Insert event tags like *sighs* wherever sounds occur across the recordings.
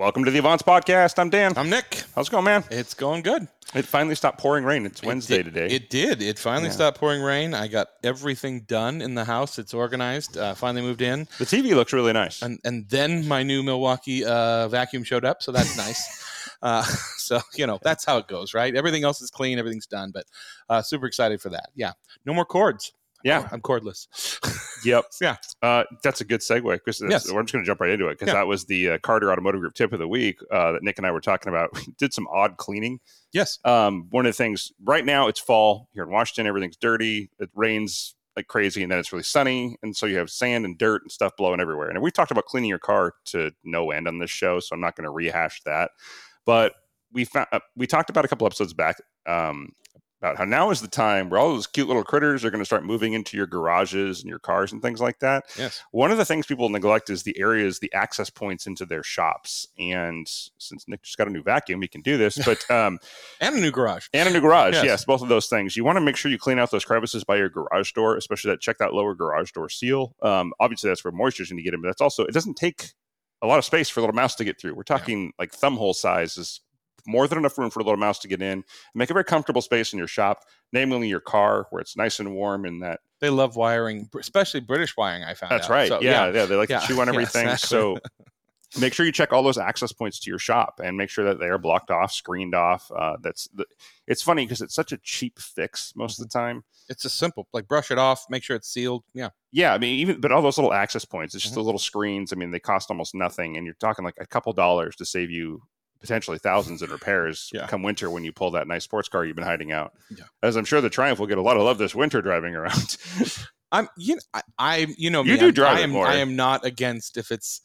Welcome to the Avance Podcast. I'm Dan. I'm Nick. How's it going, man? It's going good. It finally stopped pouring rain. It's Wednesday it did, today. It did. It finally Yeah. stopped pouring rain. I got everything done in the house. It's organized. Uh, finally moved in, the TV looks really nice. and and then my new Milwaukee uh, vacuum showed up, so that's nice. *laughs* Uh, *laughs* so you know that's how it goes, right? Everything else is clean. Everything's done, but uh, super excited for that. Yeah, no more cords. yeah. I'm cordless. *laughs* Yep. Yeah. Uh, that's a good segue because Yes. we're just going to jump right into it because Yeah. that was the uh, Carter Automotive Group tip of the week uh, that Nick and I were talking about. *laughs* We did some odd cleaning. Yes. Um, one of the things right now, it's fall here in Washington. Everything's dirty. It rains like crazy, and then it's really sunny, and so you have sand and dirt and stuff blowing everywhere. And we've talked about cleaning your car to no end on this show, so I'm not going to rehash that. But we found uh, we talked about a couple episodes back um, about how now is the time where all those cute little critters are going to start moving into your garages and your cars and things like that. Yes. One of the things people neglect is the areas, the access points into their shops. And since Nick just got a new vacuum, he can do this. But *laughs* um, And a new garage. and a new garage. Yes. Yes. both of those things. You want to make sure you clean out those crevices by your garage door, especially that check that lower garage door seal. Um, obviously, that's where moisture's going to get in, but that's also it doesn't take a lot of space for a little mouse to get through. We're talking like thumb hole size is more than enough room for a little mouse to get in. Make a very comfortable space in your shop, namely your car, where it's nice and warm and that. They love wiring, especially British wiring. I found That's out. right. So, yeah, yeah, They like Yeah. to chew on *laughs* Yeah, everything. exactly. So *laughs* make sure you check all those access points to your shop and make sure that they are blocked off, screened off. Uh, that's the, it's funny because it's such a cheap fix most of the time. It's a simple. Like brush it off, make sure it's sealed. Yeah. Yeah, I mean, even but all those little access points, it's just Mhm. the little screens. I mean, they cost almost nothing, and you're talking like a couple dollars to save you potentially thousands in repairs Yeah. come winter when you pull that nice sports car you've been hiding out. Yeah. As I'm sure the Triumph will get a lot of love this winter driving around. *laughs* I'm you know, I, I you know You me, do I'm- drive I am more. I am not against if it's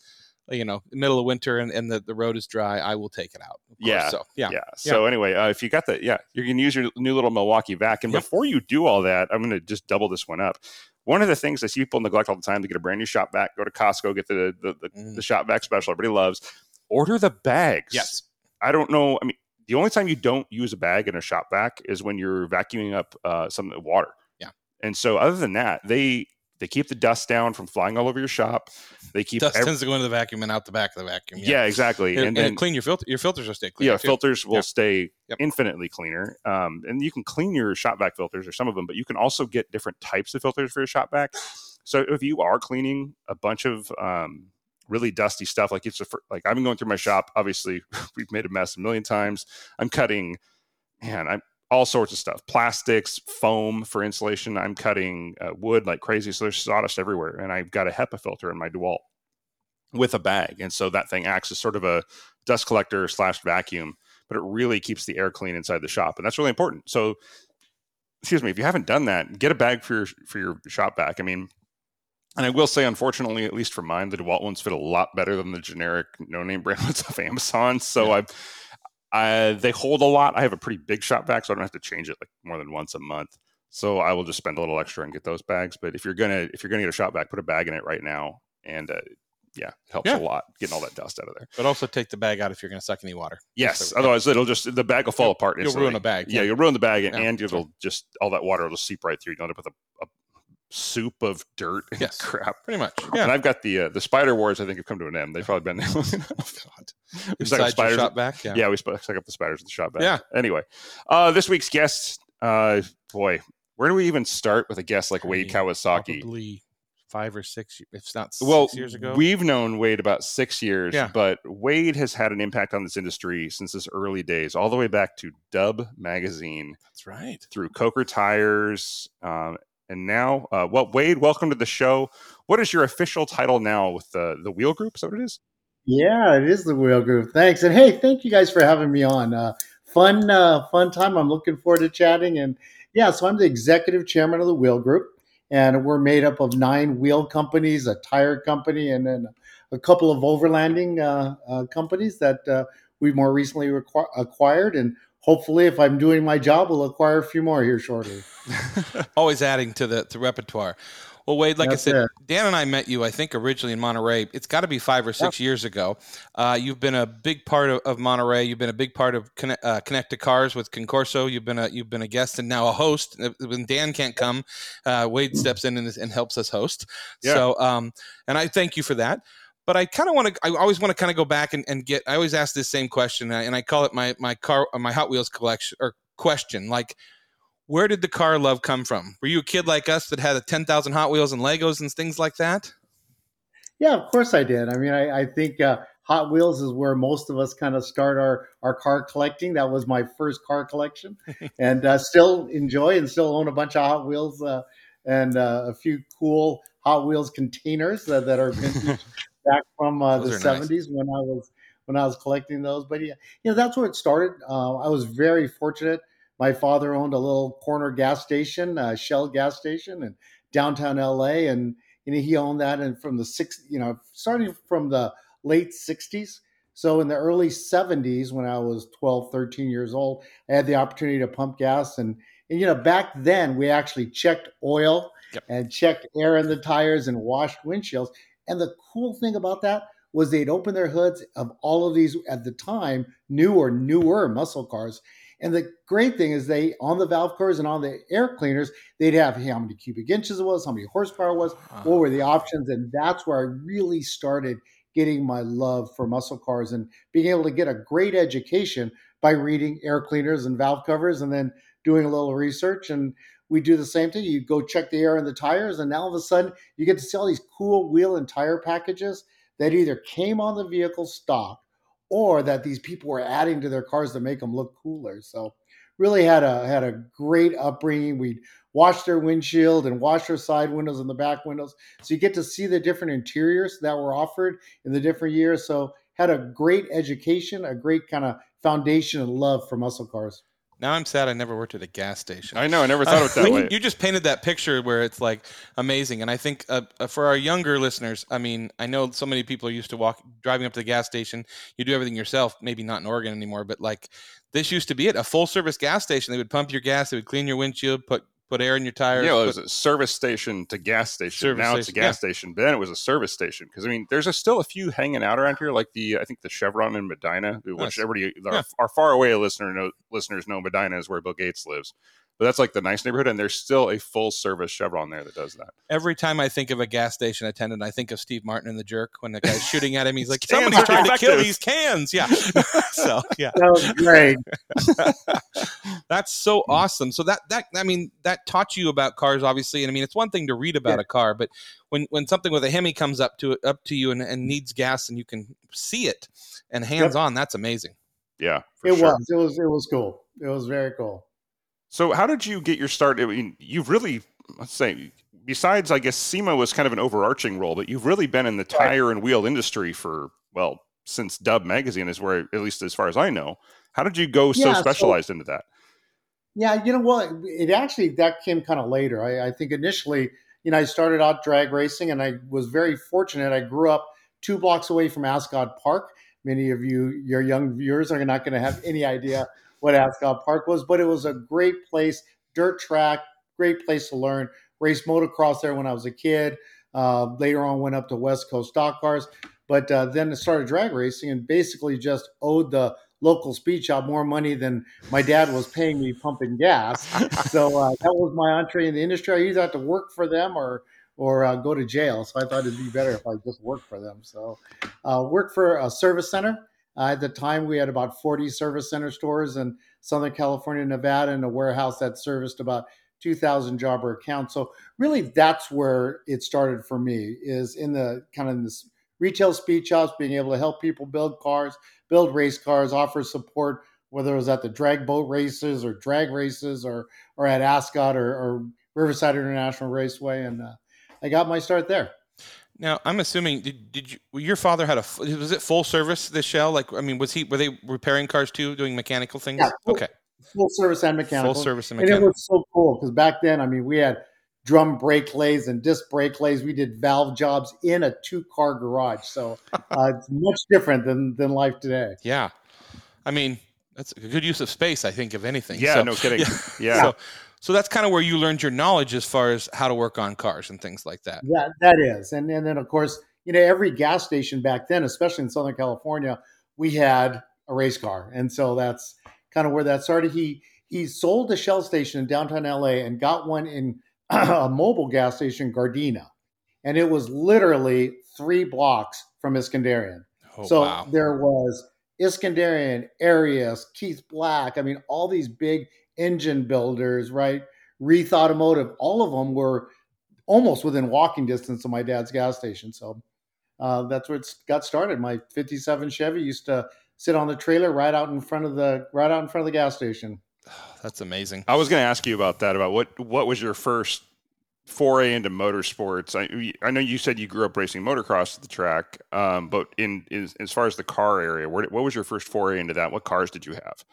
you know middle of winter and, and the, the road is dry I will take it out. course. Yeah. So yeah. yeah. So anyway, uh, if you got that, yeah, you can use your new little Milwaukee vac. And Yep. before you do all that, I'm going to just double this one up. One of the things I see people neglect all the time to get a brand new shop vac, go to Costco, get the the, the, Mm. the shop vac special everybody loves. Order the bags. Yes. I don't know. I mean, the only time you don't use a bag in a shop vac is when you're vacuuming up uh, some water. Yeah. And so, other than that, they they keep the dust down from flying all over your shop. They keep Dust ev- tends to go into the vacuum and out the back of the vacuum. yeah, exactly. And, And, and clean your filter. Your filters will stay clean. yeah, too. filters will Yeah. stay Yep. infinitely cleaner. Um, and you can clean your shop vac filters or some of them, but you can also get different types of filters for your shop vac. So if you are cleaning a bunch of um, really dusty stuff, like it's a, like I've been going through my shop. Obviously, *laughs* we've made a mess a million times. I'm cutting, man, I'm all sorts of stuff, plastics, foam for insulation. I'm cutting uh, wood like crazy, so there's sawdust everywhere, and I've got a HEPA filter in my DeWalt with a bag, and so that thing acts as sort of a dust collector slash vacuum, but it really keeps the air clean inside the shop, and that's really important. So, excuse me, if you haven't done that, get a bag for your for your shop vac. I mean, and I will say, unfortunately, at least for mine, the DeWalt ones fit a lot better than the generic no name brand ones *laughs* off Amazon. So Yeah. I've I, they hold a lot. I have a pretty big shop vac, so I don't have to change it like more than once a month. So I will just spend a little extra and get those bags. But if you're gonna if you're gonna get a shop vac, put a bag in it right now, and uh, yeah, it helps Yeah. a lot getting all that dust out of there. But also take the bag out if you're going to suck any water. Yes, So, yeah. otherwise it'll just the bag will fall You'll- apart. you'll ruin a bag, Yeah, yeah. you'll ruin the bag, and, Yeah, and it'll just all that water will seep right through. You end up with a soup of dirt and Yes. crap. Pretty much. And Yeah. I've got the uh, the spider wars. I think have come to an end. They've probably been there long enough. God. We stuck up spiders. shop vac. Yeah. Yeah, we stuck up the spiders in the shop vac. Yeah. Anyway, uh, this week's guest, uh, boy, where do we even start with a guest like I Wade mean, Kawasaki? Probably five or six, if it's not well, years ago. we've known Wade about six years, Yeah. but Wade has had an impact on this industry since his early days, all the way back to Dub Magazine, That's right. through Coker Tires, um, and now, uh, well, Wade, welcome to the show. What is your official title now with the the Wheel Group? Is that what it is? Yeah, it is the Wheel Group. Thanks, and hey, thank you guys for having me on. Uh, fun, uh, fun time. I'm looking forward to chatting. And yeah, so I'm the executive chairman of the Wheel Group, and we're made up of nine wheel companies, a tire company, and then a couple of overlanding uh, uh, companies that uh, we've more recently requ- acquired. And hopefully, if I'm doing my job, we'll acquire a few more here shortly. *laughs* *laughs* Always adding to the to repertoire. Well, Wade, like That's I said, it. Dan and I met you, I think, originally in Monterey. It's got to be five or six years ago. Uh, you've been a big part of, of Monterey. You've been a big part of Connect, uh, Connected Cars with Concorso. You've been a you've been a guest and now a host. Uh, When Dan can't come, uh, Wade steps in and, and helps us host. Yeah. So, um, and I thank you for that. But I kind of want to. I always want to kind of go back and, and get. I always ask this same question, and I, and I call it my my car my Hot Wheels collection or question. Like, where did the car love come from? Were you a kid like us that had a ten thousand Hot Wheels and Legos and things like that? Yeah, of course I did. I mean, I, I think uh, Hot Wheels is where most of us kind of start our our car collecting. That was my first car collection, *laughs* and uh, still enjoy and still own a bunch of Hot Wheels uh, and uh, a few cool Hot Wheels containers that, that are vintage *laughs* back from uh, the seventies nice. when I was when I was collecting those. But yeah, you know that's where it started. Uh, I was very fortunate. My father owned a little corner gas station, uh, Shell gas station, in downtown LA, and you know he owned that. And from the six, you know, starting from the late '60s. So in the early 70s, when I was 12, 13 years old, I had the opportunity to pump gas. And, and you know, back then we actually checked oil yep. and checked air in the tires and washed windshields. And the cool thing about that was they'd open their hoods of all of these at the time new or newer muscle cars. And the great thing is they on the valve covers and on the air cleaners, they'd have hey, how many cubic inches it was, how many horsepower it was, what were the options, and that's where I really started getting my love for muscle cars and being able to get a great education by reading air cleaners and valve covers and then doing a little research. And we do the same thing. You go check the air in the tires, and now all of a sudden you get to see all these cool wheel and tire packages that either came on the vehicle stock or that these people were adding to their cars to make them look cooler. So really had a had a great upbringing. We'd wash their windshield and wash their side windows and the back windows. So you get to see the different interiors that were offered in the different years. So had a great education, a great kind of foundation and love for muscle cars. Now I'm sad I never worked at a gas station. I know. I never thought of it that *laughs* way. You just painted that picture where it's like amazing, and I think uh, uh, for our younger listeners, I mean, I know so many people are used to walk driving up to the gas station. You do everything yourself. Maybe not in Oregon anymore, but like this used to be it. A full service gas station. They would pump your gas. They would clean your windshield, put put air in your tires. Yeah, well, it was a service station to gas station. Now it's a gas yeah. station, but then it was a service station because I mean, there's a, still a few hanging out around here, like the I think the Chevron in Medina, which nice. everybody yeah. our, our, far away listener know, listeners know Medina is where Bill Gates lives. But that's like the nice neighborhood, and there's still a full service Chevron there that does that. Every time I think of a gas station attendant, I think of Steve Martin in The Jerk when the guy's shooting at him. He's like, *laughs* "Somebody's trying to kill these cans." Yeah. *laughs* *laughs* so yeah, that was great. that's so hmm. awesome. So that that I mean that taught you about cars, obviously, and I mean it's one thing to read about yeah. a car, but when when something with a Hemi comes up to up to you and, and needs gas and you can see it and hands yep. on, that's amazing. Yeah, it sure. was. It was. It was cool. It was very cool. So, how did you get your start? I mean, you've really, let's say, besides, I guess SEMA was kind of an overarching role, but you've really been in the tire and wheel industry for, well, since Dub Magazine is where, at least as far as I know. How did you go so specialized so, into that? Yeah, you know what? It actually, that came kind of later. I, I think initially, you know, I started out drag racing and I was very fortunate. I grew up two blocks away from Ascot Park. Many of you, your young viewers, are not going to have any idea what Ascot Park was, but it was a great place, dirt track, great place to learn. Raced motocross there when I was a kid. Uh, later on, went up to West Coast stock cars, but uh, then started drag racing and basically just owed the local speed shop more money than my dad was paying me pumping gas. *laughs* so uh, that was my entree in the industry. I either had to work for them or or uh, go to jail. So I thought it'd be better if I just worked for them. So uh, worked for a service center uh, at the time, we had about 40 service center stores in Southern California, Nevada, and a warehouse that serviced about 2,000 jobber accounts. So really, that's where it started for me. Is in the kind of in this retail speed shops, being able to help people build cars, build race cars, offer support, whether it was at the drag boat races or drag races or or at Ascot or, or Riverside International Raceway, and uh, I got my start there. Now, I'm assuming did, did you your father had a was it full service the shell like I mean was he were they repairing cars too doing mechanical things? Yeah, full, okay. Full service and mechanical. Full service and mechanical. And it was so cool because back then I mean we had drum brake lathes and disc brake lathes We did valve jobs in a two car garage. So *laughs* uh, it's much different than than life today. Yeah. I mean, that's a good use of space, I think, if anything. Yeah, so, no kidding. Yeah. *laughs* yeah. So, so that's kind of where you learned your knowledge as far as how to work on cars and things like that. Yeah, that is. And, and then, of course, you know, every gas station back then, especially in Southern California, we had a race car. And so that's kind of where that started. He he sold a Shell station in downtown LA and got one in *clears throat* a Mobil gas station, Gardena. and it was literally three blocks from Iskenderian. Oh, so wow. there was Iskenderian, Arias, Keith Black. I mean, all these big engine builders, right? Reith Automotive, all of them were almost within walking distance of my dad's gas station. So uh, that's where it got started. My '57 Chevy used to sit on the trailer right out in front of the right out in front of the gas station. *sighs* That's amazing. I was going to ask you about that. About what what was your first foray into motorsports? I, I know you said you grew up racing motocross at the track, um, but in, in, as far as the car area, where, what was your first foray into that? What cars did you have?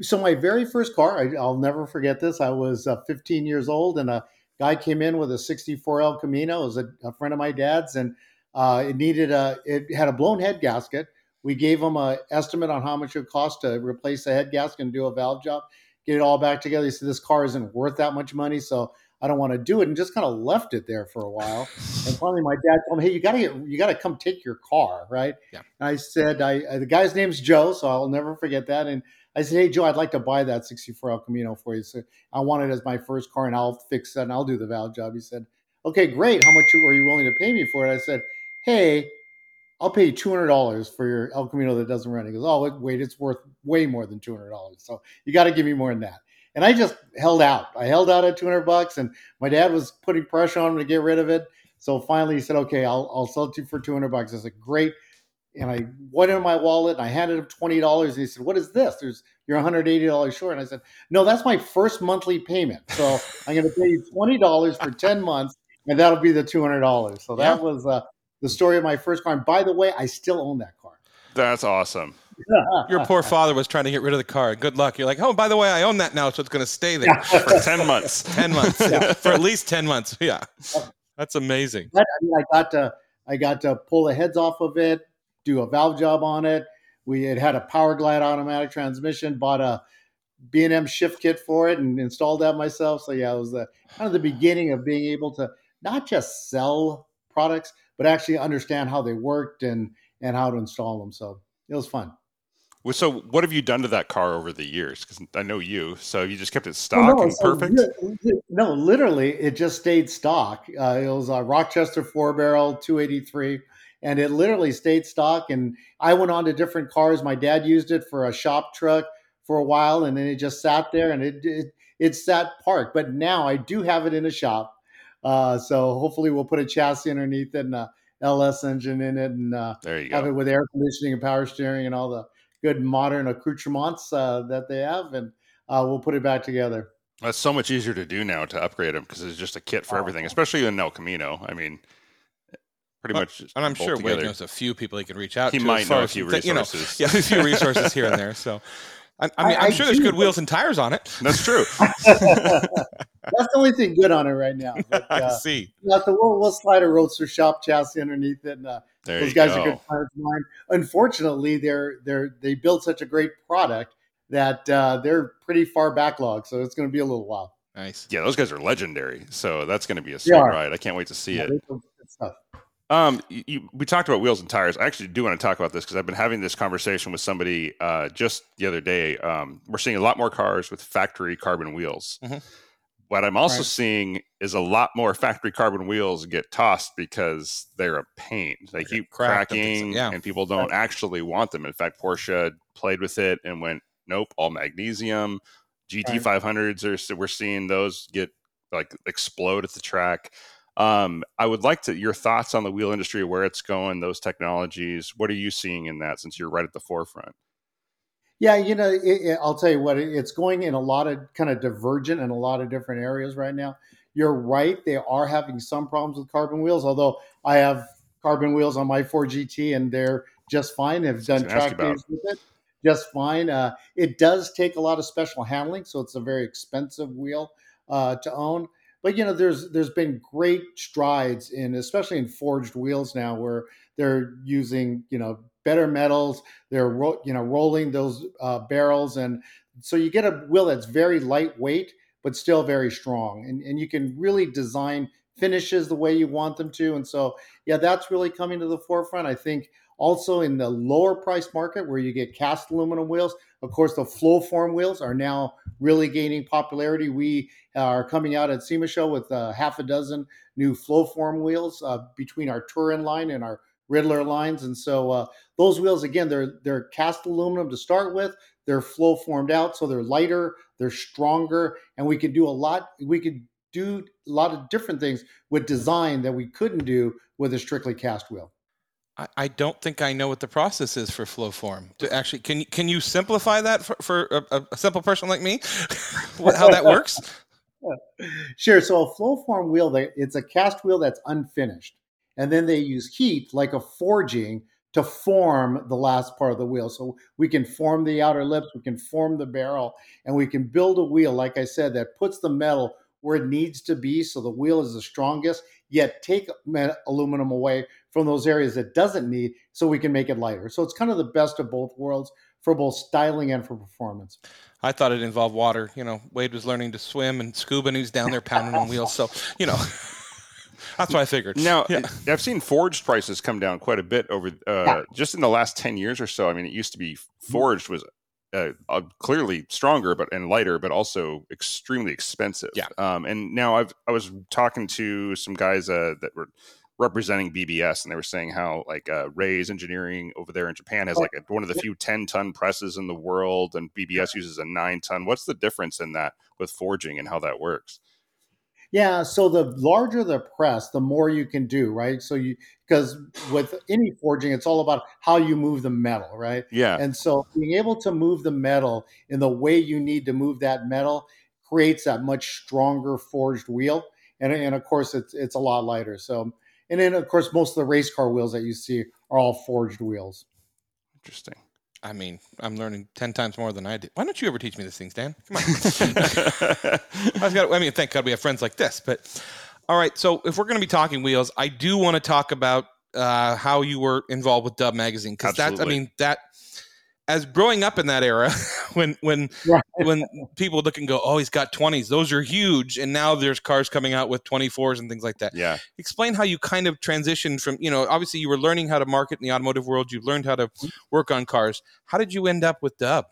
So my very first car, I, will never forget this. I was uh, 15 years old, and a guy came in with a 64 El Camino. It was a, a friend of my dad's, and uh, it needed a it had a blown head gasket. We gave him a estimate on how much it would cost to replace the head gasket and do a valve job, get it all back together. He said this car isn't worth that much money, so I don't want to do it, and just kind of left it there for a while. *laughs* And finally, my dad told me, "Hey, you got to get, you got to come take your car, right?" Yeah. And I said, "I uh, the guy's name's Joe, so I'll never forget that." And I said, "Hey, Joe, I'd like to buy that '64 El Camino for you. So I want it as my first car, and I'll fix that and I'll do the valve job." He said, "Okay, great. How much are you willing to pay me for it?" I said, "Hey." I'll pay you two hundred dollars for your El Camino that doesn't run. He goes, "Oh, wait, it's worth way more than two hundred dollars. So you got to give me more than that." And I just held out. I held out at two hundred bucks, and my dad was putting pressure on him to get rid of it. So finally, he said, "Okay, I'll I'll sell it to you for two hundred bucks." I said, "Great." And I went in my wallet and I handed him twenty dollars. And he said, "What is this? There's you're one hundred eighty dollars short." And I said, "No, that's my first monthly payment. So *laughs* I'm going to pay you twenty dollars for ten months, and that'll be the two hundred dollars." So that Yeah. was uh, the story of my first car. And by the way, I still own that car. That's awesome. *laughs* Your poor father was trying to get rid of the car. Good luck. You're like, oh, by the way, I own that now, so it's going to stay there *laughs* For 10 months. ten months, Yeah. for at least ten months. Yeah, that's amazing. But I mean, I got to I got to pull the heads off of it, do a valve job on it. We had had a Power Glide automatic transmission, bought a B and M shift kit for it, and installed that myself. So yeah, it was the kind of the beginning of being able to not just sell products, but actually understand how they worked and and how to install them. So it was fun. Well, So, what have you done to that car over the years? Because I know you. So, you just kept it Well, stock no, and so perfect? li- no, literally, it just stayed stock. Uh, it was a Rochester four barrel 283, and it literally stayed stock. And I went on to different cars. My dad used it for a shop truck for a while, and then it just sat there and it it, it sat parked. But now I do have it in a shop. Uh, so hopefully, we'll put a chassis underneath it and a LS engine in it, and uh, There you have go. it with air conditioning and power steering and all the good modern accoutrements uh, that they have, and uh, we'll put it back together. That's so much easier to do now to upgrade them because it's just a kit for Oh. everything, especially in El Camino. I mean, pretty Well, much. just And I'm bolt sure Wade knows a few people he can reach out He to. might as far know a as few th- you know, resources. yeah, *laughs* a few *laughs* resources here and there. So, I, I mean, I- I'm I sure there's do, good wheels and tires on it. That's true. *laughs* That's the only thing good on it right now. But, I uh, see. yeah, so we'll, we'll slide a Roadster shop chassis underneath it. And, uh, There those you guys go. are good friends of mine. Unfortunately, they're they're they build such a great product that uh, they're pretty far backlog. So it's going to be a little while. Nice. Yeah, those guys are legendary. So that's going to be a sweet are. ride. I can't wait to see Yeah, it. They're good stuff. Um, you, we talked about wheels and tires. I actually do want to talk about this because I've been having this conversation with somebody uh, just the other day. Um, we're seeing a lot more cars with factory carbon wheels. Mhm. What I'm also Right. seeing is a lot more factory carbon wheels get tossed because they're a pain. They keep cracking, yeah. and people don't actually want them. In fact, Porsche played with it and went, "Nope, all magnesium." GT 500s are we're seeing those get like explode at the track. Um, I would like to your thoughts on the wheel industry, where it's going, those technologies. What are you seeing in that since you're right at the forefront? Yeah, you know, it, it, I'll tell you what, it, it's going in a lot of kind of divergent in a lot of different areas right now. You're right; they are having some problems with carbon wheels. Although I have carbon wheels on my Ford GT and they're just fine. Have done gonna ask you track days with it, just fine. Uh, it does take a lot of special handling, so it's a very expensive wheel uh, to own. But you know, there's there's been great strides in, especially in forged wheels now, where they're using you know better metals. They're ro- you know rolling those uh, barrels, and so you get a wheel that's very lightweight but still very strong, and and you can really design finishes the way you want them to. And so yeah, that's really coming to the forefront. I think Also, in the lower price market where you get cast aluminum wheels, of course, the flow form wheels are now really gaining popularity. We are coming out at SEMA Show with uh, half a dozen new flow form wheels uh, between our Touren line and our Ridler lines. And so uh, those wheels, again, they're they're cast aluminum to start with. They're flow formed out, so they're lighter, they're stronger, and we could do a lot. We could do a lot of different things with design that we couldn't do with a strictly cast wheel. I, don't think I know what the process is for flow form. To actually, can you can you simplify that for, for a, a simple person like me? *laughs* How that works? *laughs* sure. So a flow form wheel, it's a cast wheel that's unfinished, and then they use heat like a forging to form the last part of the wheel. So we can form the outer lips, we can form the barrel, and we can build a wheel, like I said, that puts the metal where it needs to be so the wheel is the strongest, yet take aluminum away from those areas it doesn't need so we can make it lighter. So it's kind of the best of both worlds for both styling and for performance. I thought it involved water. You know, Wade was learning to swim and scuba and he's down there pounding on wheels. So, you know. *laughs* That's what I figured. Now, yeah. I've seen forged prices come down quite a bit over uh, yeah. just in the last 10 years or so. I mean, it used to be forged was uh, uh, clearly stronger but and lighter but also extremely expensive yeah um, and now i've i was talking to some guys uh, that were representing bbs and they were saying how like uh, ray's engineering over there in japan has like a, one of the few 10 ton presses in the world and bbs uses a 9 ton what's the difference in that with forging and how that works yeah, so the larger the press, the more you can do, right? So you because with any forging, it's all about how you move the metal, right? Yeah. And so being able to move the metal in the way you need to move that metal creates that much stronger forged wheel. And, and of course it's it's a lot lighter. So and then of course most of the race car wheels that you see are all forged wheels. Interesting. I mean, I'm learning ten times more than I did. Why don't you ever teach me these things, Dan? Come on. *laughs* I've got. I mean, thank God we have friends like this. But all right, so if we're going to be talking wheels, I do want to talk about uh, how you were involved with Dub Magazine because that's. I mean that as growing up in that era *laughs* when when right. when people look and go oh he's got 20s those are huge and now there's cars coming out with 24s and things like that yeah explain how you kind of transitioned from you know obviously you were learning how to market in the automotive world you learned how to work on cars how did you end up with dub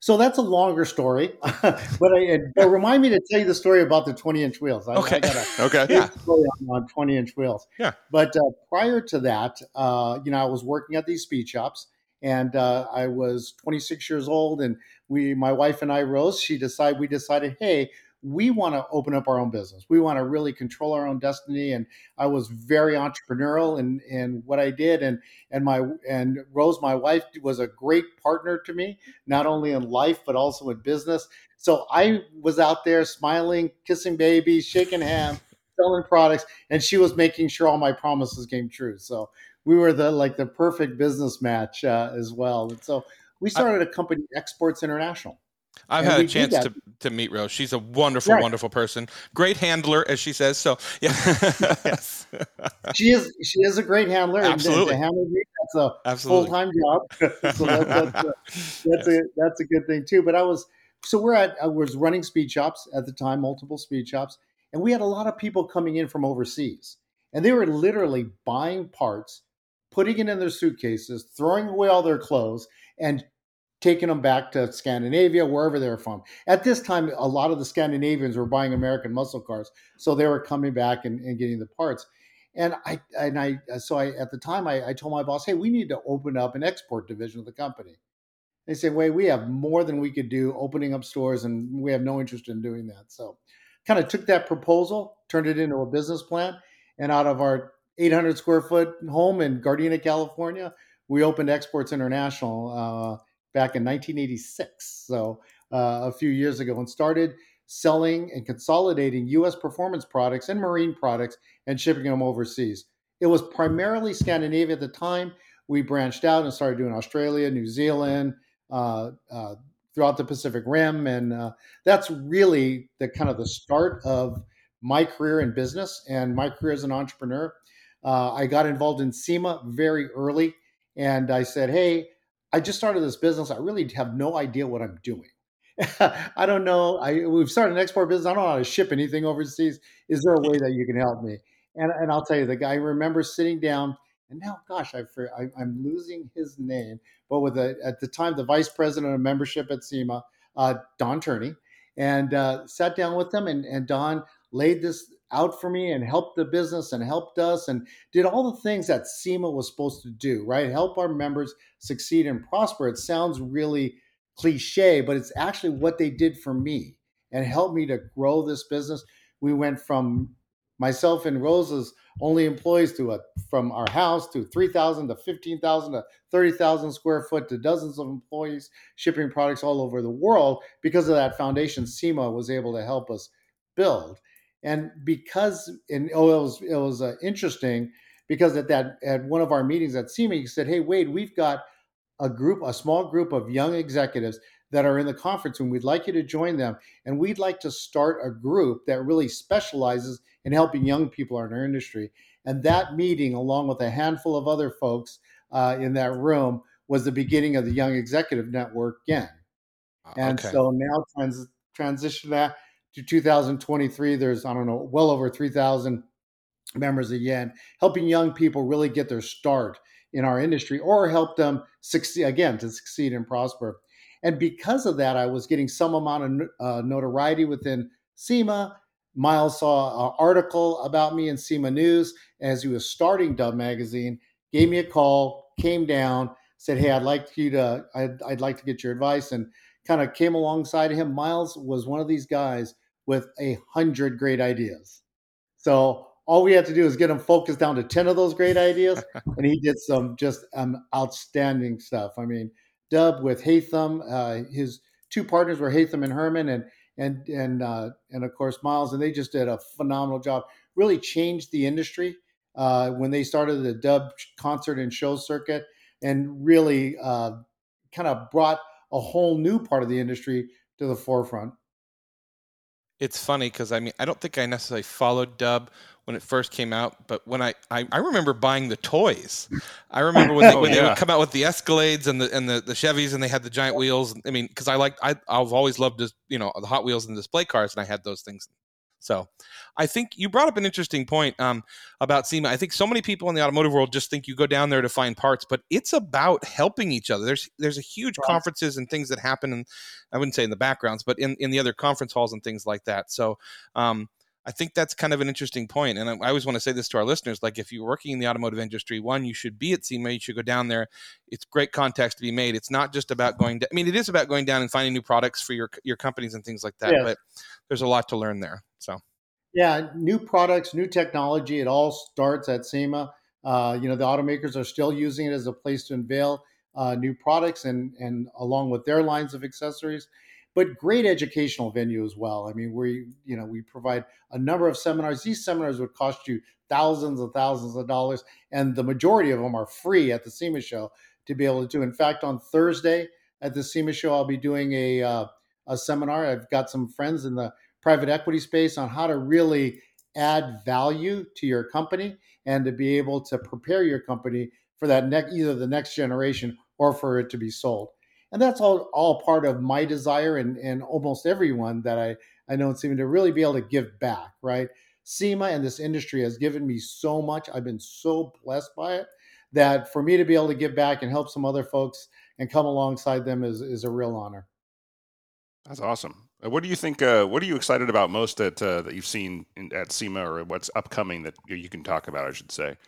so that's a longer story, *laughs* but I, but remind me to tell you the story about the 20 inch wheels. I, okay. I got a okay. Yeah. Story on, on 20 inch wheels. Yeah. But uh, prior to that, uh, you know, I was working at these speed shops and uh, I was 26 years old, and we, my wife and I, Rose, she decided we decided, hey, we want to open up our own business. We want to really control our own destiny. And I was very entrepreneurial in, in what I did. And and my and Rose, my wife, was a great partner to me, not only in life but also in business. So I was out there smiling, kissing babies, shaking hands, selling products, and she was making sure all my promises came true. So we were the like the perfect business match uh, as well. And so we started a company, Exports International. I've and had a chance to, to meet Rose. She's a wonderful, right. wonderful person. Great handler, as she says. So yeah, *laughs* yes. she is. She is a great handler. Absolutely, and, and me, that's a full time job. *laughs* so that, *laughs* that's a, that's yes. a that's a good thing too. But I was so we're at I was running speed shops at the time, multiple speed shops, and we had a lot of people coming in from overseas, and they were literally buying parts putting it in their suitcases, throwing away all their clothes, and taking them back to Scandinavia, wherever they were from. At this time, a lot of the Scandinavians were buying American muscle cars, so they were coming back and, and getting the parts. And I and I so I at the time I, I told my boss, hey, we need to open up an export division of the company. They said, wait, we have more than we could do opening up stores, and we have no interest in doing that. So, kind of took that proposal, turned it into a business plan, and out of our 800 square foot home in Gardena, California. We opened Exports International uh, back in 1986, so uh, a few years ago, and started selling and consolidating U.S. performance products and marine products and shipping them overseas. It was primarily Scandinavia at the time. We branched out and started doing Australia, New Zealand, uh, uh throughout the Pacific Rim, and uh, that's really the kind of the start of my career in business and my career as an entrepreneur. Uh, I got involved in SEMA very early, and I said, "Hey, I just started this business. I really have no idea what I'm doing. *laughs* I don't know. I we've started an export business. I don't know how to ship anything overseas. Is there a way that you can help me?" And and I'll tell you, the guy. I remember sitting down and now, gosh, I, am losing his name, but with a, at the time the vice president of membership at SEMA, uh, Don Turney, and uh, sat down with them, and, and Don laid this out for me and helped the business and helped us and did all the things that SEMA was supposed to do, right? Help our members succeed and prosper. It sounds really cliche, but it's actually what they did for me and helped me to grow this business. We went from myself and Rosa's only employees to a from our house to 3,000 to 15,000 to 30,000 square foot to dozens of employees shipping products all over the world because of that foundation SEMA was able to help us build. And because and oh it was it was uh, interesting because at that at one of our meetings at SEMA he said, "Hey Wade, we've got a group, a small group of young executives that are in the conference room. We'd like you to join them. And we'd like to start a group that really specializes in helping young people in our industry. And that meeting, along with a handful of other folks uh, in that room, was the beginning of the Young Executive Network again. Uh, and okay. so now trans- transition that to 2023. There's, I don't know, well over 3,000 members of YEN, helping young people really get their start in our industry or help them succeed again to succeed and prosper. And because of that, I was getting some amount of uh, notoriety within SEMA. Myles saw an article about me in SEMA News as he was starting Dub Magazine, gave me a call, came down, said, Hey, I'd like you to, I'd, I'd like to get your advice, and kind of came alongside him. Myles was one of these guys with a hundred great ideas. So all we had to do is get him focused down to 10 of those great ideas *laughs* and he did some just um, outstanding stuff i mean dub with Haythem uh, his two partners were Haythem and herman and and and uh, and of course miles and they just did a phenomenal job really changed the industry uh, when they started the dub concert and show circuit and really uh, kind of brought a whole new part of the industry to the forefront it's funny because I mean I don't think I necessarily followed Dub when it first came out, but when I I, I remember buying the toys. I remember when they, oh, when yeah. they would come out with the Escalades and the and the, the Chevys and they had the giant wheels. I mean, because I like I I've always loved this you know the Hot Wheels and display cars, and I had those things. So I think you brought up an interesting point um, about SEMA. I think so many people in the automotive world just think you go down there to find parts, but it's about helping each other. There's there's a huge right. conferences and things that happen, and I wouldn't say in the backgrounds, but in, in the other conference halls and things like that. So um, I think that's kind of an interesting point. And I, I always want to say this to our listeners: like, if you're working in the automotive industry, one, you should be at SEMA. You should go down there. It's great contacts to be made. It's not just about going. Down. I mean, it is about going down and finding new products for your your companies and things like that. Yes. But there's a lot to learn there. So. Yeah, new products, new technology. It all starts at SEMA. Uh, you know, the automakers are still using it as a place to unveil uh, new products and and along with their lines of accessories. But great educational venue as well. I mean, we you know we provide a number of seminars. These seminars would cost you thousands and thousands of dollars, and the majority of them are free at the SEMA show to be able to do. In fact, on Thursday at the SEMA show, I'll be doing a uh, a seminar. I've got some friends in the private equity space on how to really add value to your company and to be able to prepare your company for that next either the next generation or for it to be sold. And that's all all part of my desire and and almost everyone that i i know seem to really be able to give back right? Sema and this industry has given me so much. I've been so blessed by it that for me to be able to give back and help some other folks and come alongside them is is a real honor. That's awesome what do you think? Uh, what are you excited about most that uh, that you've seen in, at SEMA, or what's upcoming that you can talk about? I should say. *laughs*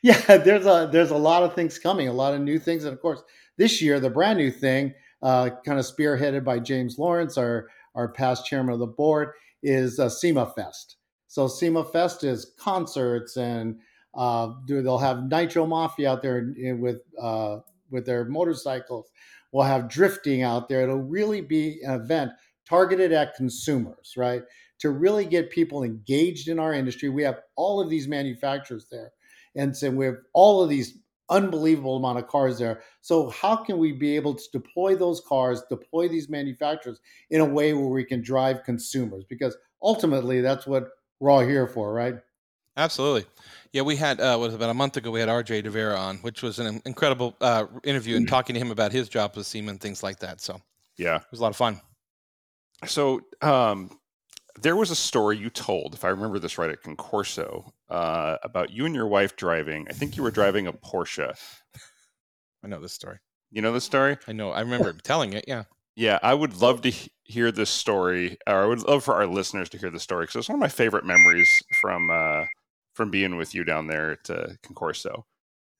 Yeah, there's a there's a lot of things coming, a lot of new things, and of course, this year the brand new thing, uh, kind of spearheaded by James Lawrence, our our past chairman of the board, is uh, SEMA Fest. So SEMA Fest is concerts, and uh, they'll have Nitro Mafia out there with uh, with their motorcycles. We'll have drifting out there. It'll really be an event targeted at consumers, right? To really get people engaged in our industry. We have all of these manufacturers there. And so we have all of these unbelievable amount of cars there. So how can we be able to deploy those cars, deploy these manufacturers in a way where we can drive consumers? Because ultimately that's what we're all here for, right? Absolutely. Yeah, we had uh, was about a month ago. We had RJ Devera on, which was an incredible uh, interview and mm. talking to him about his job with Siemens and things like that. So yeah, it was a lot of fun. So um, there was a story you told, if I remember this right, at Concorso uh, about you and your wife driving. I think you were driving a Porsche. I know this story. You know this story? I know. I remember telling it. Yeah. Yeah, I would love to he- hear this story, or I would love for our listeners to hear the story because it's one of my favorite memories from uh, from being with you down there at uh, Concorso.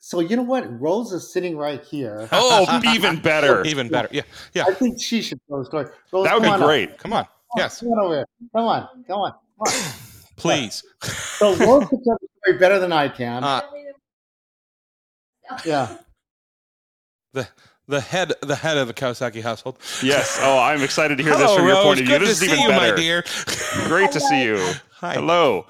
So you know what? Rose is sitting right here. *laughs* Oh, even better. *laughs* Even better. Yeah. Yeah. I think she should tell the story. Rose, That would be on up. great. Come on. Yes. Come on over here. Come on. Come on. Come on. *laughs* Please. So Rose can tell the story better than I can. Uh, yeah. the head the head of the Kawasaki household. Yes. Oh, I'm excited to hear this Hello, from your Rose. point of view. Good This to is see even you, better. my dear. Great to see you. Hi. Hello.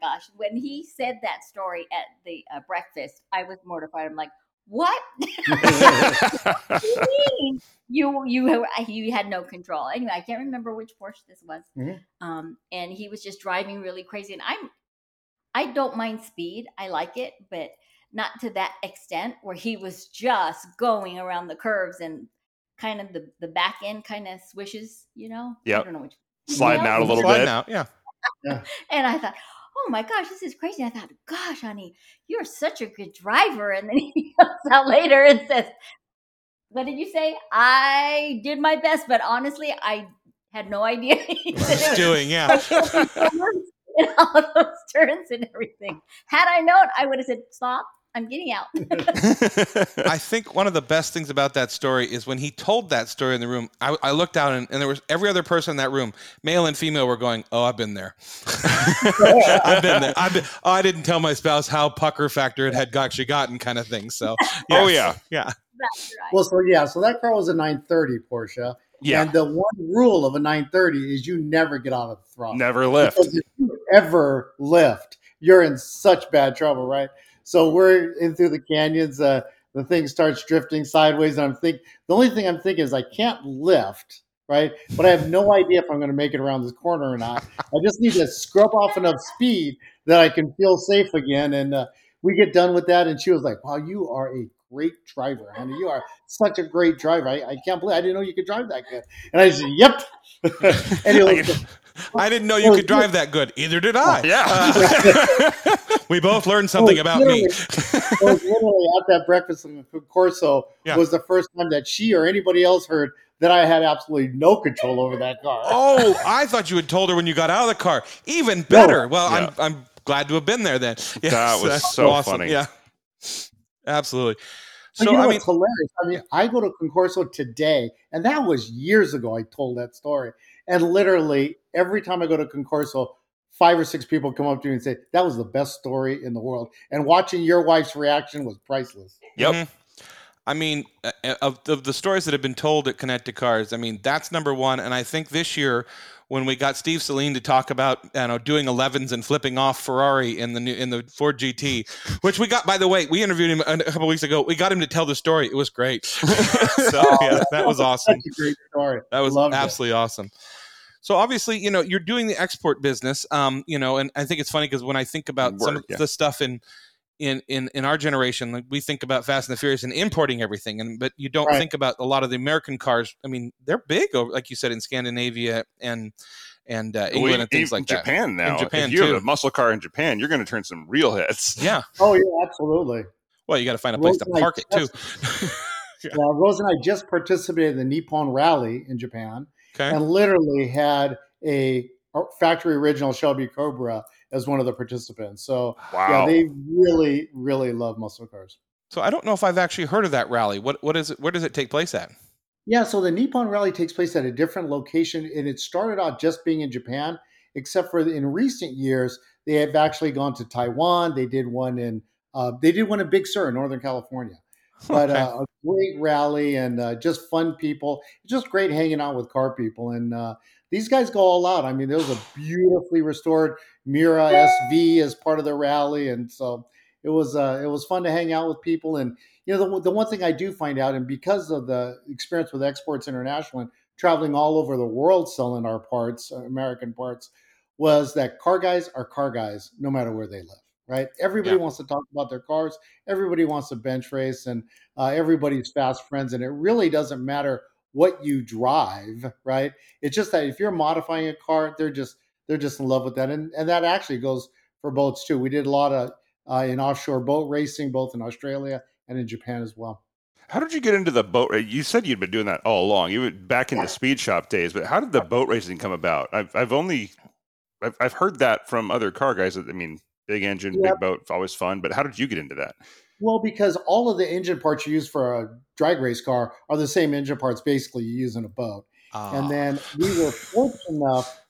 My gosh, when he said that story at the uh, breakfast, I was mortified. I'm like, "What? What do you mean? you you you had no control?" Anyway, I can't remember which Porsche this was, Mhm. um, and he was just driving really crazy. And I'm I don't mind speed, I like it, but not to that extent where he was just going around the curves and kind of the the back end kind of swishes, you know. Yep. I don't know which. Sliding Yeah. out a little Slide bit. now. *laughs* Yeah. And I thought, oh my gosh, this is crazy. I thought, gosh, honey, you're such a good driver. And then *laughs* he comes out later and says, what did you say? I did my best, but honestly, I had no idea. *laughs* What *laughs* it was doing. Yeah. in all those turns and everything. Had I known, I would have said, stop. I'm getting out. *laughs* *laughs* I think one of the best things about that story is when he told that story in the room. I, I looked out and, and there was every other person in that room, male and female, were going, "Oh, I've been there. *laughs* I've been there. I've been, oh, I didn't tell my spouse how pucker factor it had actually gotten, kind of thing." So, Oh, yes. yeah, That's right. Well, so yeah, so that car was a 930 Porsche. yeah. And the one rule of a 930 is you never get out of the throttle. Never lift. Because if you ever lift, you're in such bad trouble, right? So we're in through the canyons. Uh, the thing starts drifting sideways, and I'm think the only thing I'm thinking is I can't lift, right? But I have no *laughs* idea if I'm going to make it around this corner or not. I just need to scrub off enough speed that I can feel safe again. And uh, we get done with that, and she was like, "Wow, you are a great driver, honey. You are such a great driver. I, I can't believe I didn't know you could drive that good." And I said, "Yep." *laughs* and it was, I didn't know you could drive that good. Either did I. Yeah. Uh, *laughs* we both learned something about me. literally. *laughs* it was literally at that breakfast in Corso Yeah. was the first time that she or anybody else heard that I had absolutely no control over that car. Oh, I thought you had told her when you got out of the car. Even better. Well, Yeah. I'm I'm glad to have been there then. *laughs* Yes, That was that's so funny. Yeah, absolutely. But So you know I mean, what's hilarious? I mean, I go to Concorso today, and that was years ago. I told that story, and literally every time I go to Concorso, five or six people come up to me and say that was the best story in the world. And watching your wife's reaction was priceless. Yep. Mhm. I mean, uh, of, of the stories that have been told at Connected Cars, I mean that's number one. And I think this year, when we got Steve Saleen to talk about you know doing 11s and flipping off Ferrari in the new in the Ford GT, *laughs* which we got by the way, we interviewed him a couple weeks ago. We got him to tell the story. It was great. *laughs* *laughs* so yeah, that was awesome. Such a great story. That was Loved it. absolutely awesome. So obviously, you know, you're doing the export business, um, you know, and I think it's funny because when I think about some of yeah. the stuff in in in in our generation, like we think about Fast and the Furious and importing everything, and but you don't Right. think about a lot of the American cars. I mean, they're big, over, like you said, in Scandinavia and and uh, England We- and things even like that. Japan now. In Japan, if you too. have a muscle car in Japan, you're going to turn some real hits. Yeah. *laughs* Oh yeah, absolutely. Well, you got to find a place to Rose and I park it too. Well, Rose and I just participated in the Nippon Rally in Japan. Okay. and literally had a factory original Shelby Cobra as one of the participants. So Wow. yeah, they really, really love muscle cars. So I don't know if I've actually heard of that rally. What what is it? Where does it take place at? Yeah, so the Nippon Rally takes place at a different location, and it started out just being in Japan, except for in recent years they have actually gone to Taiwan. They did one in uh, they did one in Big Sur, in Northern California. *laughs* But Okay. uh, a great rally and uh, just fun people. It's just great hanging out with car people. And uh, these guys go all out. I mean, there was *sighs* a beautifully restored Miura SV as part of the rally, and so it was uh, it was fun to hang out with people. And you know, the, the one thing I do find out, and because of the experience with Exports International and traveling all over the world selling our parts, uh, American parts, was that car guys are car guys no matter where they live. Right? Everybody Yeah. wants to talk about their cars. Everybody wants to bench race, and uh, everybody's fast friends. And it really doesn't matter what you drive, right? It's just that if you're modifying a car, they're just they're just in love with that, and and that actually goes for boats too. We did a lot of uh, in offshore boat racing, both in Australia and in Japan as well. How did you get into the boat? You said you'd been doing that all along. You back in the speed shop days, but how did the boat racing come about? I've I've only I've, I've heard that from other car guys. That I mean, big engine, yep. big boat, always fun. But how did you get into that? Well, because all of the engine parts you use for a drag race car are the same engine parts basically you use in a boat. And then we were fortunate enough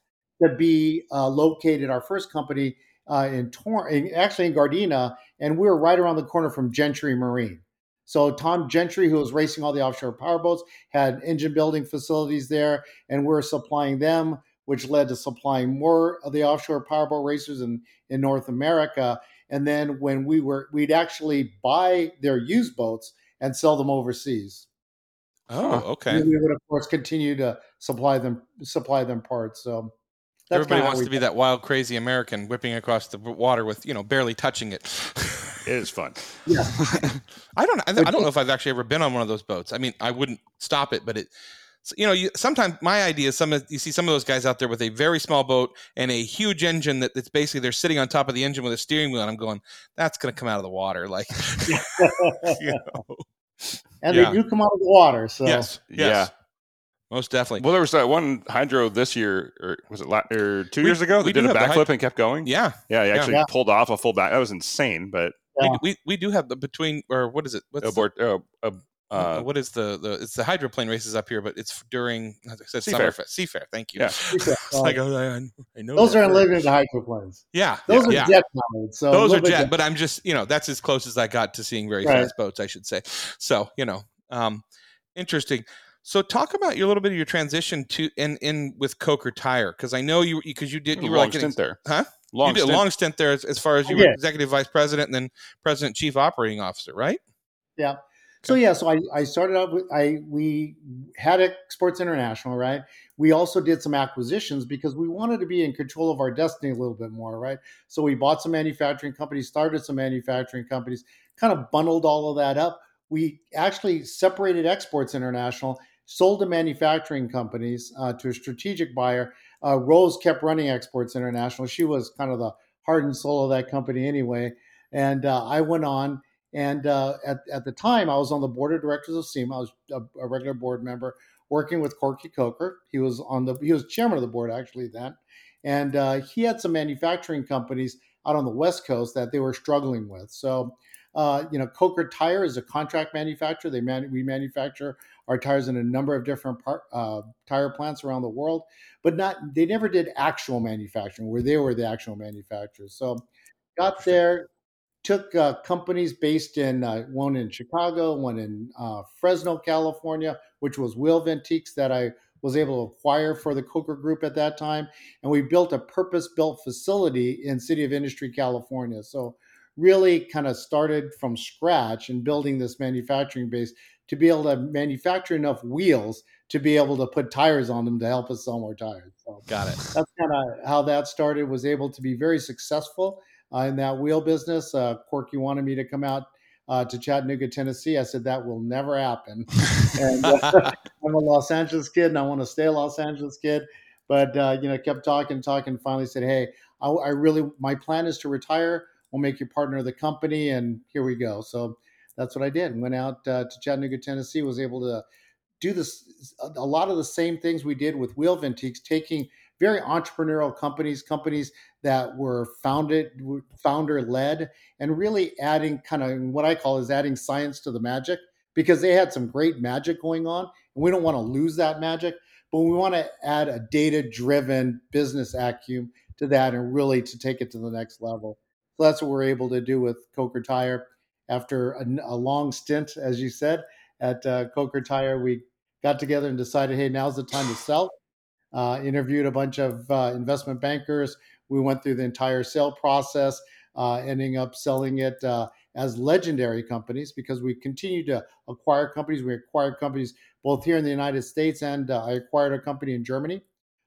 to be uh, located, our first company uh, in Tor- actually in Gardena, and we were right around the corner from Gentry Marine. So Tom Gentry, who was racing all the offshore powerboats, had engine building facilities there, and we we're supplying them, which led to supplying more of the offshore powerboat racers in, in North America. And then when we were, we'd actually buy their used boats and sell them overseas. Oh, okay. We would of course continue to supply them supply them parts. So everybody wants to be that wild, crazy American whipping across the water with you know barely touching it. it is fun. *laughs* Yeah. *laughs* I don't. I, I, don't know if I've actually ever been on one of those boats. I mean, I wouldn't stop it, but it. You know, you, sometimes my idea is some of you see some of those guys out there with a very small boat and a huge engine that, that's basically they're sitting on top of the engine with a steering wheel, and I'm going, that's going to come out of the water, like. *laughs* *laughs* you know and yeah. they do come out of the water. So yes, yes. yeah. Most definitely. Well, there was that one hydro this year, or was it or two we, years ago? That did a backflip and kept going. Yeah, yeah. He actually yeah. pulled off a full back. That was insane. But yeah. we, we, we do have the between or what is it? What's abort, the, uh, uh, what is the the it's the hydroplane races up here, but it's during as I said Seafair. Summerfest. Seafair, thank you. Yeah, *laughs* like, oh, I, I, know those are unlimited hydroplanes. Yeah, those yeah, are jet powered. So those are jet, jet, but I'm just you know that's as close as I got to seeing very right. fast boats, I should say. So you know, um, interesting. So talk about your little bit of your transition to in in with Coker Tire because I know you because you did you were like stint there, huh? Long you did stint. a long stint there as, as far as you were executive vice president and then president chief operating officer, right? Yeah. So yeah, so I, I started out with I we had Exports International, right? We also did some acquisitions because we wanted to be in control of our destiny a little bit more, right? So we bought some manufacturing companies, started some manufacturing companies, kind of bundled all of that up we actually separated Exports International, sold to manufacturing companies uh, to a strategic buyer. Uh, Rose kept running Exports International. She was kind of the heart and soul of that company anyway. And uh, I went on, and uh, at, at the time, I was on the board of directors of SEMA. I was a, a regular board member working with Corky Coker. He was on the he was chairman of the board actually then, and uh, he had some manufacturing companies out on the West Coast that they were struggling with. So uh, you know, Coker Tire is a contract manufacturer. They man- we manufacture our tires in a number of different uh, tire plants around the world, but not they never did actual manufacturing where they were the actual manufacturers. So got there, took uh, companies based in uh, one in Chicago, one in uh, Fresno, California, which was Wheel Vintiques that I was able to acquire for the Coker Group at that time, and we built a purpose-built facility in City of Industry, California. So really kind of started from scratch and building this manufacturing base to be able to manufacture enough wheels to be able to put tires on them to help us sell more tires. So Got it. That's kind of how that started. Was able to be very successful in that wheel business. Uh, Corky wanted me to come out uh, to Chattanooga, Tennessee. I said that will never happen. *laughs* and uh, *laughs* I'm a Los Angeles kid, and I want to stay a Los Angeles kid. But uh, you know, kept talking, talking. Finally, said, "Hey, I, I really, my plan is to retire." we'll make you partner of the company, and here we go. So that's what I did. Went out uh, to Chattanooga, Tennessee. Was able to do this a lot of the same things we did with Wheel Vintiques, taking very entrepreneurial companies, companies that were founded, founder led, and really adding kind of what I call is adding science to the magic because they had some great magic going on, and we don't want to lose that magic, but we want to add a data driven business acumen to that and really to take it to the next level. So that's what we're able to do with Coker Tire. After a, a long stint, as you said, at uh, Coker Tire, we got together and decided, hey, now's the time to sell. Uh, interviewed a bunch of uh, investment bankers. We went through the entire sale process, uh, ending up selling it uh, as legendary companies because we continue to acquire companies. We acquired companies both here in the United States and uh, I acquired a company in Germany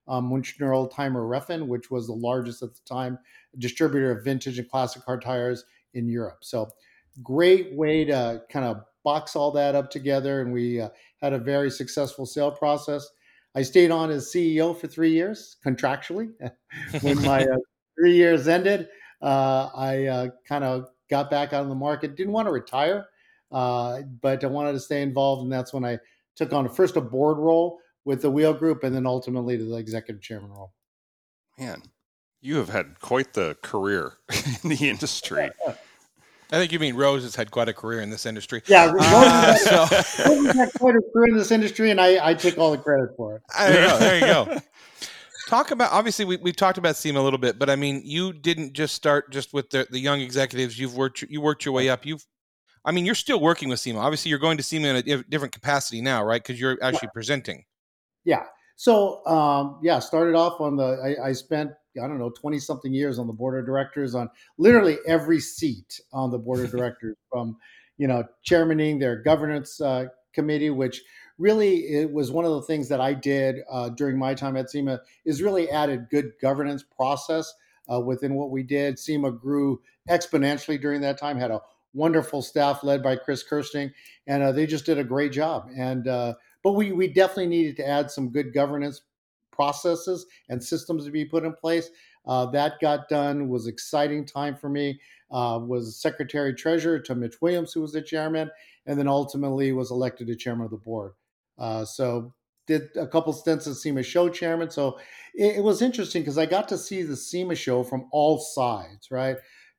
um, Münchner Oldtimer Reifen, which was the largest at the time distributor of vintage and classic car tires in Europe. So, great way to kind of box all that up together. And we uh, had a very successful sale process. I stayed on as CEO for three years contractually. *laughs* when my uh, *laughs* three years ended, uh, I uh, kind of got back out on the market. Didn't want to retire, uh, but I wanted to stay involved, and that's when I took on first a board role with the Wheel Group, and then ultimately the executive chairman role. Man, you have had quite the career *laughs* in the industry. I think you mean Rose has had quite a career in this industry. Yeah, Rose, uh, so. *laughs* Rose had quite a career in this industry, and I, I take all the credit for it. There you go. There you go. Talk about obviously we, we talked about SEMA a little bit, but I mean you didn't just start just with the, the young executives. You've worked you worked your way up. You've I mean you're still working with SEMA. Obviously you're going to SEMA in a different capacity now, right? Because you're actually yeah. presenting. Yeah. So um, yeah, started off on the I, I spent I don't know, 20 something years on the board of directors on literally every seat on the board of *laughs* directors from, you know, chairmaning their governance uh, committee, which really it was one of the things that I did uh, during my time at SEMA is really added good governance process uh, within what we did. SEMA grew exponentially during that time, had a wonderful staff led by Chris Kersting, and uh, they just did a great job. And uh, but we we definitely needed to add some good governance processes and systems to be put in place. Uh, that got done. Was exciting time for me. Uh, was secretary treasurer to Mitch Williams, who was the chairman, and then ultimately was elected to chairman of the board. Uh, so did a couple stints as SEMA show chairman. So it, it was interesting because I got to see the SEMA show from all sides, right?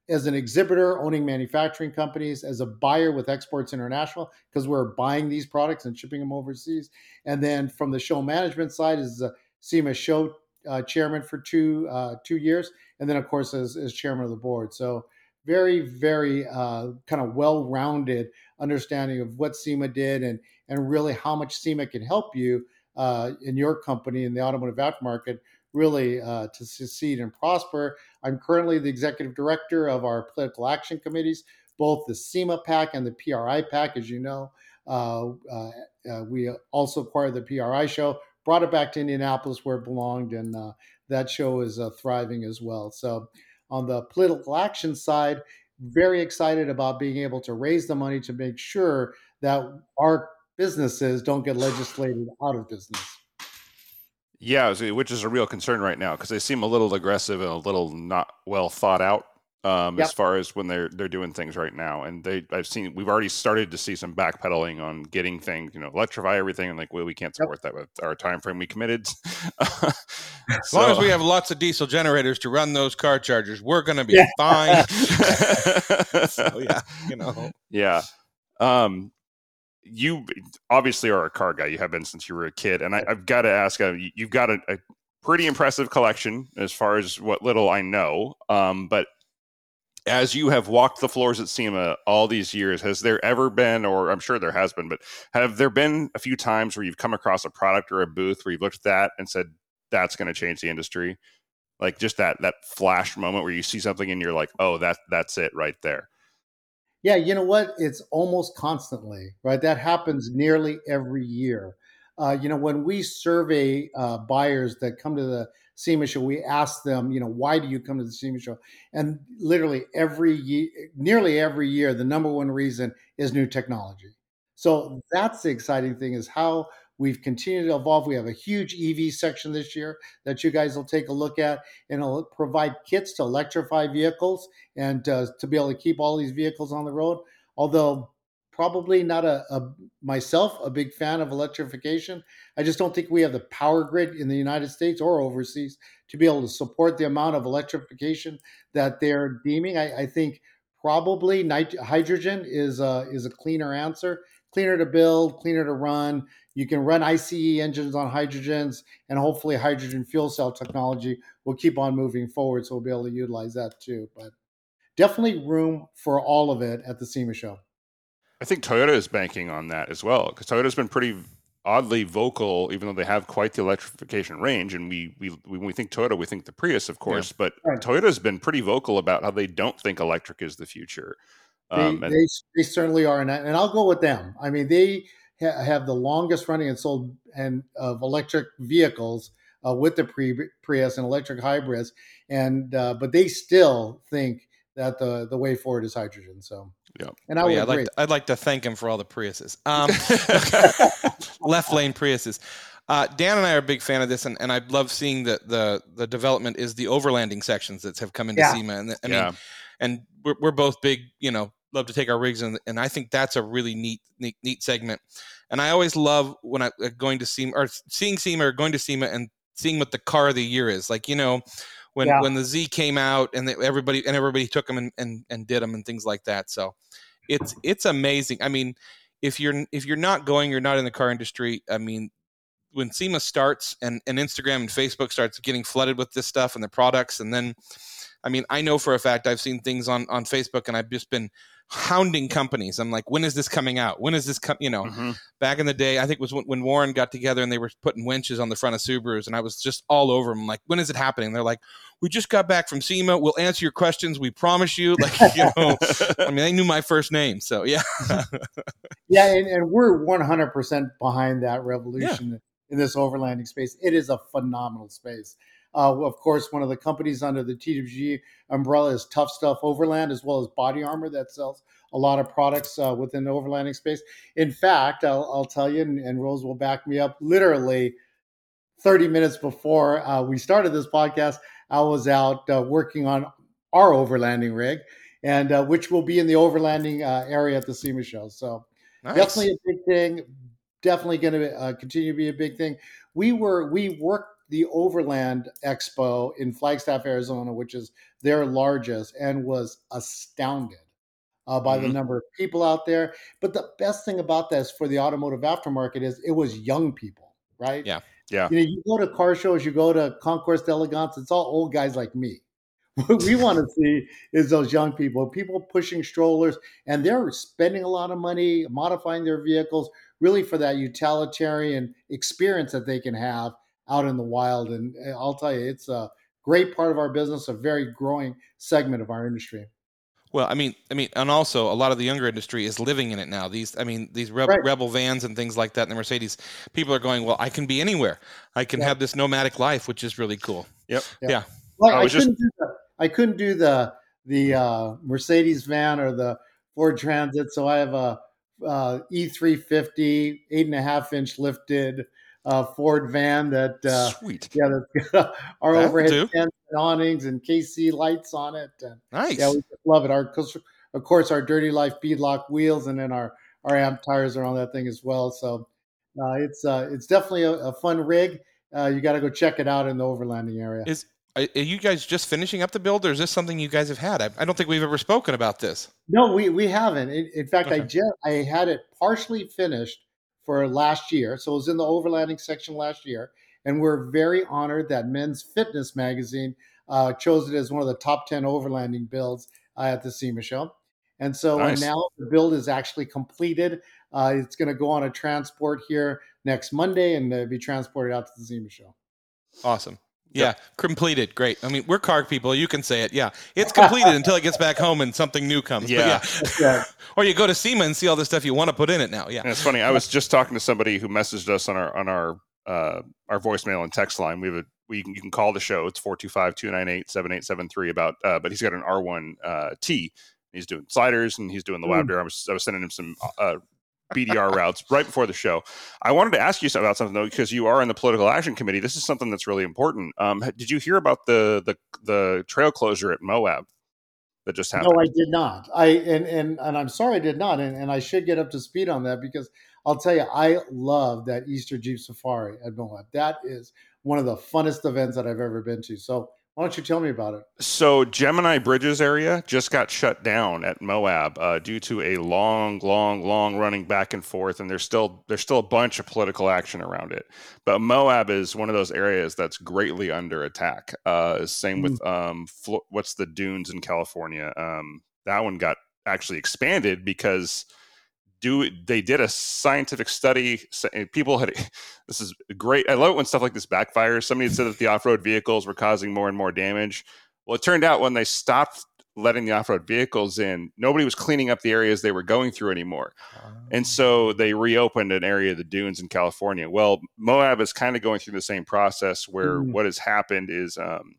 As an exhibitor owning manufacturing companies, as a buyer with Exports International, because we're buying these products and shipping them overseas. And then from the show management side, as a SEMA show uh, chairman for two uh, two years, and then of course as, as chairman of the board. So very very uh, kind of well rounded understanding of what SEMA did and and really how much SEMA can help you uh, in your company in the automotive aftermarket really uh, to succeed and prosper. I'm currently the executive director of our political action committees, both the SEMA PAC and the PRI PAC, as you know. Uh, we also acquired the PRI show brought it back to Indianapolis where it belonged, and uh, that show is uh, thriving as well. So, on the political action side, very excited about being able to raise the money to make sure that our businesses don't get legislated out of business. Yeah, which is a real concern right now because they seem a little aggressive and a little not well thought out um, yep. as far as when they're they're doing things right now. And they I've seen we've already started to see some backpedaling on getting things, you know, electrify everything and like, well, we can't support yep. that with our time frame we committed. *laughs* as long as we have lots of diesel generators to run those car chargers, we're gonna be yeah. fine. *laughs* *laughs* so yeah, you know. Yeah. Um you obviously are a car guy. You have been since you were a kid, and I, have got to ask. Uh, you've got a, a pretty impressive collection as far as what little I know. Um, but as you have walked the floors at SEMA all these years, has there ever been, or I'm sure there has been, but have there been a few times where you've come across a product or a booth where you've looked at that and said, that's going to change the industry? Like just that that flash moment where you see something and you're like, oh, that that's it right there. Yeah, you know what? It's almost constantly, right? That happens nearly every year. Uh, you know, when we survey uh, buyers that come to the SEMA show, we ask them, you know, why do you come to the SEMA show? And literally every year, nearly every year, the number one reason is new technology. So that's the exciting thing is how we've continued to evolve. We have a huge EV section this year that you guys will take a look at, and it'll provide kits to electrify vehicles and uh, to be able to keep all these vehicles on the road. Although probably not a, a, myself a big fan of electrification. I just don't think we have the power grid in the United States or overseas to be able to support the amount of electrification that they're deeming. I, I think probably nit- hydrogen is a, is a cleaner answer, cleaner to build, cleaner to run. You can run ICE engines on hydrogens, and hopefully, hydrogen fuel cell technology will keep on moving forward. So we'll be able to utilize that too. But definitely room for all of it at the SEMA show. I think Toyota is banking on that as well because Toyota's been pretty oddly vocal, even though they have quite the electrification range. And we we when we think Toyota, we think the Prius, of course, yeah. but right. Toyota's been pretty vocal about how they don't think electric is the future. Um, they, and- they, they, certainly are, and, I, and I'll go with them. I mean, they ha- have the longest running and sold and of electric vehicles uh, with the Prius and electric hybrids, and uh, but they still think that the the way forward is hydrogen. So yeah, and I oh, yeah, I'd like, to, I'd like to thank him for all the Priuses, um, *laughs* *laughs* left lane Priuses. Uh, Dan and I are a big fan of this, and, and I love seeing the, the the development is the overlanding sections that have come into Yeah. SEMA, and I mean, Yeah. and we're, we're both big, you know, love to take our rigs, and and I think that's a really neat neat, neat segment. And I always love when I uh, going to SEMA or seeing SEMA or going to SEMA and seeing what the car of the year is. Like you know, when Yeah. when the Z came out and everybody and everybody took them and, and and did them and things like that. So it's it's amazing. I mean, if you're if you're not going, you're not in the car industry. I mean, when SEMA starts and, and Instagram and Facebook starts getting flooded with this stuff and the products, and then, I mean, I know for a fact I've seen things on on Facebook, and I've just been hounding companies. I'm like, when is this coming out? When is this come? You know, Mhm. back in the day, I think it was when, when Warn got together and they were putting winches on the front of Subarus, and I was just all over them. Like, when is it happening? They're like, we just got back from SEMA. We'll answer your questions. We promise you. *laughs* Like, you know, I mean, they knew my first name, so yeah. *laughs* Yeah, and, and we're 100% behind that revolution in this overlanding space. It is a phenomenal space. Uh, of course, one of the companies under the TWG umbrella is Tuff Stuff Overland, as well as Body Armor that sells a lot of products uh, within the overlanding space. In fact, I'll, I'll tell you, and, and Rose will back me up, literally 30 minutes before uh, we started this podcast, I was out uh, working on our overlanding rig, and uh, which will be in the overlanding uh, area at the SEMA show. So Nice. definitely a big thing definitely going to uh, continue to be a big thing we were we worked the overland expo in flagstaff arizona which is their largest and was astounded uh, by the Mhm. number of people out there but the best thing about this for the automotive aftermarket is it was young people right Yeah. Yeah. you know you go to car shows you go to concours d'elegance it's all old guys like me *laughs* what we want to see is those young people, people pushing strollers, and they're spending a lot of money modifying their vehicles really for that utilitarian experience that they can have out in the wild. And uh, I'll tell you, it's a great part of our business, a very growing segment of our industry. Well, I mean, I mean, and also a lot of the younger industry is living in it now. These, I mean, these Reb- Right. rebel vans and things like that, and the Mercedes. People are going, well, I can be anywhere. I can Yeah. have this nomadic life, which is really cool. Well, I I, just- couldn't do the, I couldn't do the the uh, Mercedes van or the Ford Transit, so I have a uh, E350 eight and a half inch lifted uh, Ford van that uh, Sweet. yeah, that's got *laughs* our That'll overhead fence and awnings and KC lights on it. And Nice. yeah, we love it. Our of course our Dirty Life beadlock wheels, and then our our amp tires are on that thing as well. So uh, it's uh, it's definitely a, a fun rig. Uh, you got to go check it out in the overlanding area. is are you guys just finishing up the build, or is this something you guys have had? I, I don't think we've ever spoken about this. No, we we haven't. In, in fact, I just I had it partially finished for last year, so it was in the overlanding section last year, and we're very honored that Men's Fitness magazine uh, chose it as one of the top ten overlanding builds uh, at the SEMA show. And so Nice. now the build is actually completed. Uh, it's going to go on a transport here next Monday and uh, be transported out to the SEMA show. Awesome. Yeah, completed. Great. I mean, we're car people. You can say it. Yeah, it's completed until it gets back home and something new comes. But Yeah. Yeah. *laughs* or you go to SEMA and see all the stuff you want to put in it now. Yeah. And it's funny. I was just talking to somebody who messaged us on our on our uh, our voicemail and text line. We have a we can, you can call the show. It's 425-298-7873 about uh, but he's got an R1 uh, T. He's doing sliders and he's doing the lab Mm. I was I was sending him some uh, BDR routes right before the show. I wanted to ask you about something though because you are in the political action committee. This is something that's really important. Um, did you hear about the the the trail closure at Moab that just happened? No, I did not. I and and and I'm sorry I did not, and, and I should get up to speed on that because I'll tell you, I love that Easter Jeep Safari at Moab. That is one of the funnest events that I've ever been to. So why don't you tell me about it? So Gemini Bridges area just got shut down at Moab uh, due to a long, long, long running back and forth, and there's still there's still a bunch of political action around it. But Moab is one of those areas that's greatly under attack. Uh, same with um, Flo- what's the dunes in California? Um, that one got actually expanded because do they did a scientific study people had *laughs* this is great i love it when stuff like this backfires. Somebody had said that the off-road vehicles were causing more and more damage. Well it turned out when they stopped letting the off-road vehicles in nobody was cleaning up the areas they were going through anymore. And so they reopened an area of the dunes in california. Well moab is kind of going through the same process where Mm. what has happened is um,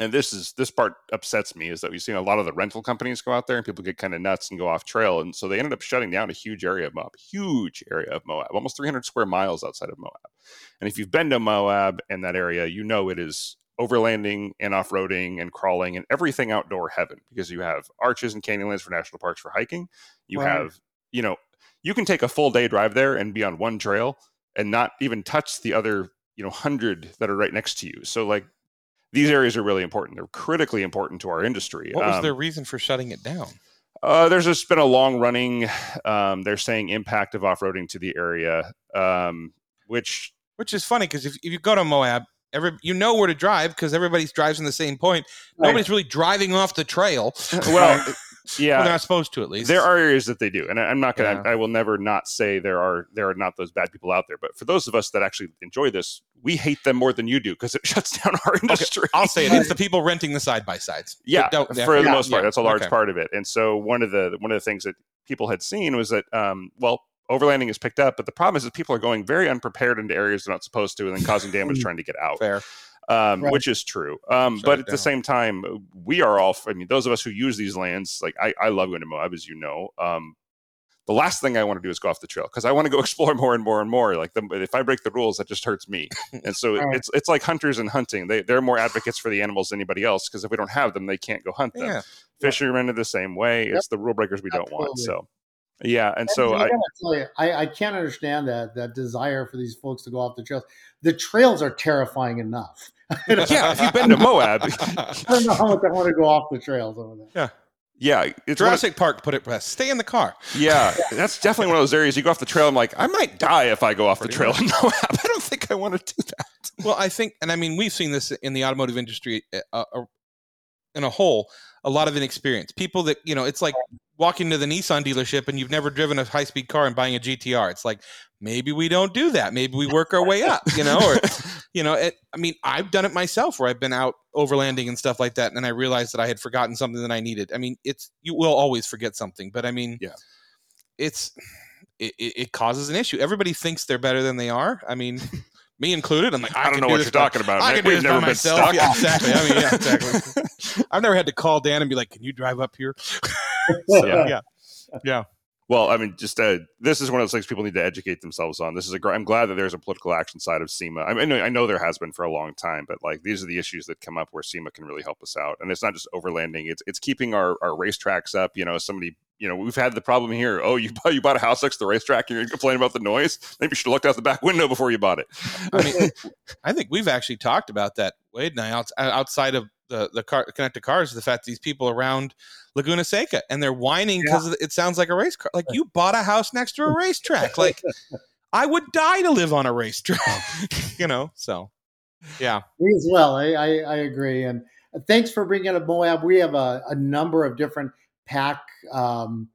and this is this part upsets me is that we've seen a lot of the rental companies go out there and people get kind of nuts and go off trail and so they ended up shutting down a huge area of moab huge area of moab almost 300 square miles outside of moab. And if you've been to moab and that area you know it is overlanding and off-roading and crawling and everything outdoor heaven because you have arches and canyonlands for national parks for hiking. You have you know you can take a full day drive there and be on one trail and not even touch the other you know hundred that are right next to you. So like these areas are really important they're critically important to our industry What was Um, their reason for shutting it down? uh, there's just been a long running um, they're saying impact of off-roading to the area um, which Which is funny because if, if you go to Moab, every you know where to drive because everybody drives in the same point. Right. Nobody's really driving off the trail. well *laughs* Yeah, well, they're not supposed to at least. there are areas that they do and I, i'm not gonna Yeah. i will never not say there are there are not those bad people out there but for those of us that actually enjoy this we hate them more than you do because it *laughs* shuts down our industry I'll say it. It's the *laughs* people renting the side by sides. Yeah, for the most part, yeah, that's a large okay. part of it. And so one of the one of the things that people had seen was that, um, well, overlanding is picked up, but the problem is that people are going very unprepared into areas they're not supposed to, and then causing damage *laughs* trying to get out, Fair. Um, Right. which is true. Um, but at the same time, we are all. I mean, those of us who use these lands, like I, I love going to Moab, as you know. Um, the last thing I want to do is go off the trail because I want to go *laughs* explore more and more and more. Like the, if I break the rules, that just hurts me. *laughs* And so Right. it's it's like hunters and hunting. They they're more advocates for the animals than anybody else because if we don't have them, they can't go hunt them. Yeah. Fishermen are the same way. Yep. It's the rule breakers we don't want. So yeah, and so I, you, I, I can't understand that that desire for these folks to go off the trails. The trails are terrifying enough. Yeah, if you've been to Moab, *laughs* I don't know how much I want to go off the trails over there. yeah, it's one of- Jurassic Park put it best. Stay in the car. yeah, that's definitely one of those areas you go off the trail. I'm like, I might die if I go off Pretty the trail in Moab. I don't think I want to do that. Well, I think, and I mean, we've seen this in the automotive industry uh, uh, in a whole. A lot of inexperience. People that you know, it's like walking to the Nissan dealership and you've never driven a high speed car and buying a GTR. It's like maybe we don't do that. Maybe we work our way up. You know, or *laughs* you know, it, I mean, I've done it myself where I've been out overlanding and stuff like that, and I realized that I had forgotten something that I needed. I mean, it's you will always forget something, but I mean, Yeah. it's it, it causes an issue. Everybody thinks they're better than they are. I mean, me included. I'm like, I, I, don't know do what you're by- talking about. I can do We've this by never been myself. stuck. Yeah, exactly. I mean, yeah, exactly. *laughs* I've never had to call Dan and be like, "Can you drive up here?" *laughs* Yeah. yeah. Well, I mean, just uh, this is one of those things people need to educate themselves on. This is a. gr- I'm glad that there's a political action side of SEMA. I, mean, I know, I know there has been for a long time, but like these are the issues that come up where SEMA can really help us out. And it's not just overlanding; it's it's keeping our our racetracks up. You know, somebody. You know, we've had the problem here. Oh, you bought, you bought a house next to the racetrack and you're complaining about the noise. Maybe you should have looked out the back window before you bought it. I mean, *laughs* I think we've actually talked about that, Wade and I, outside of the the car, connected cars, the fact these people around Laguna Seca and they're whining because it sounds like a race car. Like you bought a house next to a racetrack. Like *laughs* I would die to live on a racetrack. *laughs* you know, so yeah. Me as well. I, I, I agree. And thanks for bringing up Moab. We have a, a number of different PAC um,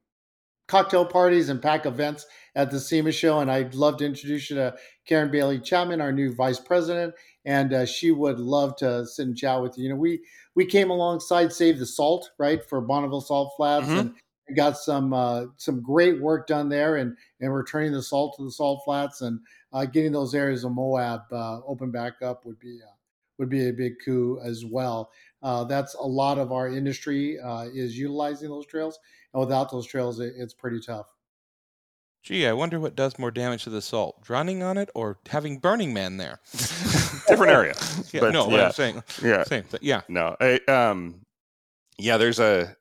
cocktail parties and PAC events at the SEMA show. And I'd love to introduce you to Karen Bailey Chapman, our new vice president. And uh, she would love to sit and chat with you. You know, we we came alongside Save the Salt, right, for Bonneville Salt Flats, Mhm. and got some uh, some great work done there, and and returning the salt to the Salt Flats, and uh, getting those areas of Moab uh, open back up would be uh, would be a big coup as well. Uh, that's a lot of our industry uh, is utilizing those trails, and without those trails, it, it's pretty tough. Gee, I wonder what does more damage to the salt: drowning on it or having Burning Man there. *laughs* Different area. *laughs* Yeah, But, no, what yeah. I'm saying, Yeah. same thing. Yeah, No, I, um, yeah, there's a,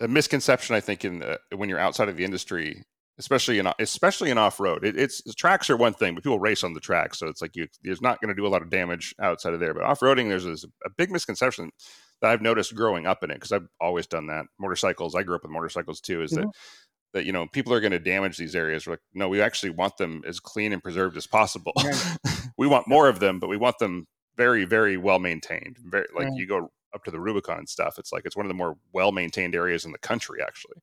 a misconception I think in the, when you're outside of the industry, especially in especially in off road. It, it's tracks are one thing, but people race on the track, so it's like you there's not going to do a lot of damage outside of there. But off roading, there's this, a big misconception that I've noticed growing up in it because I've always done that. Motorcycles, I grew up with motorcycles too. Is that that you know people are going to damage these areas? We're like, no, we actually want them as clean and preserved as possible. Right. *laughs* we want more of them, but we want them very, very well maintained. Very like Right. you go up to the Rubicon and stuff. It's like it's one of the more well maintained areas in the country, actually,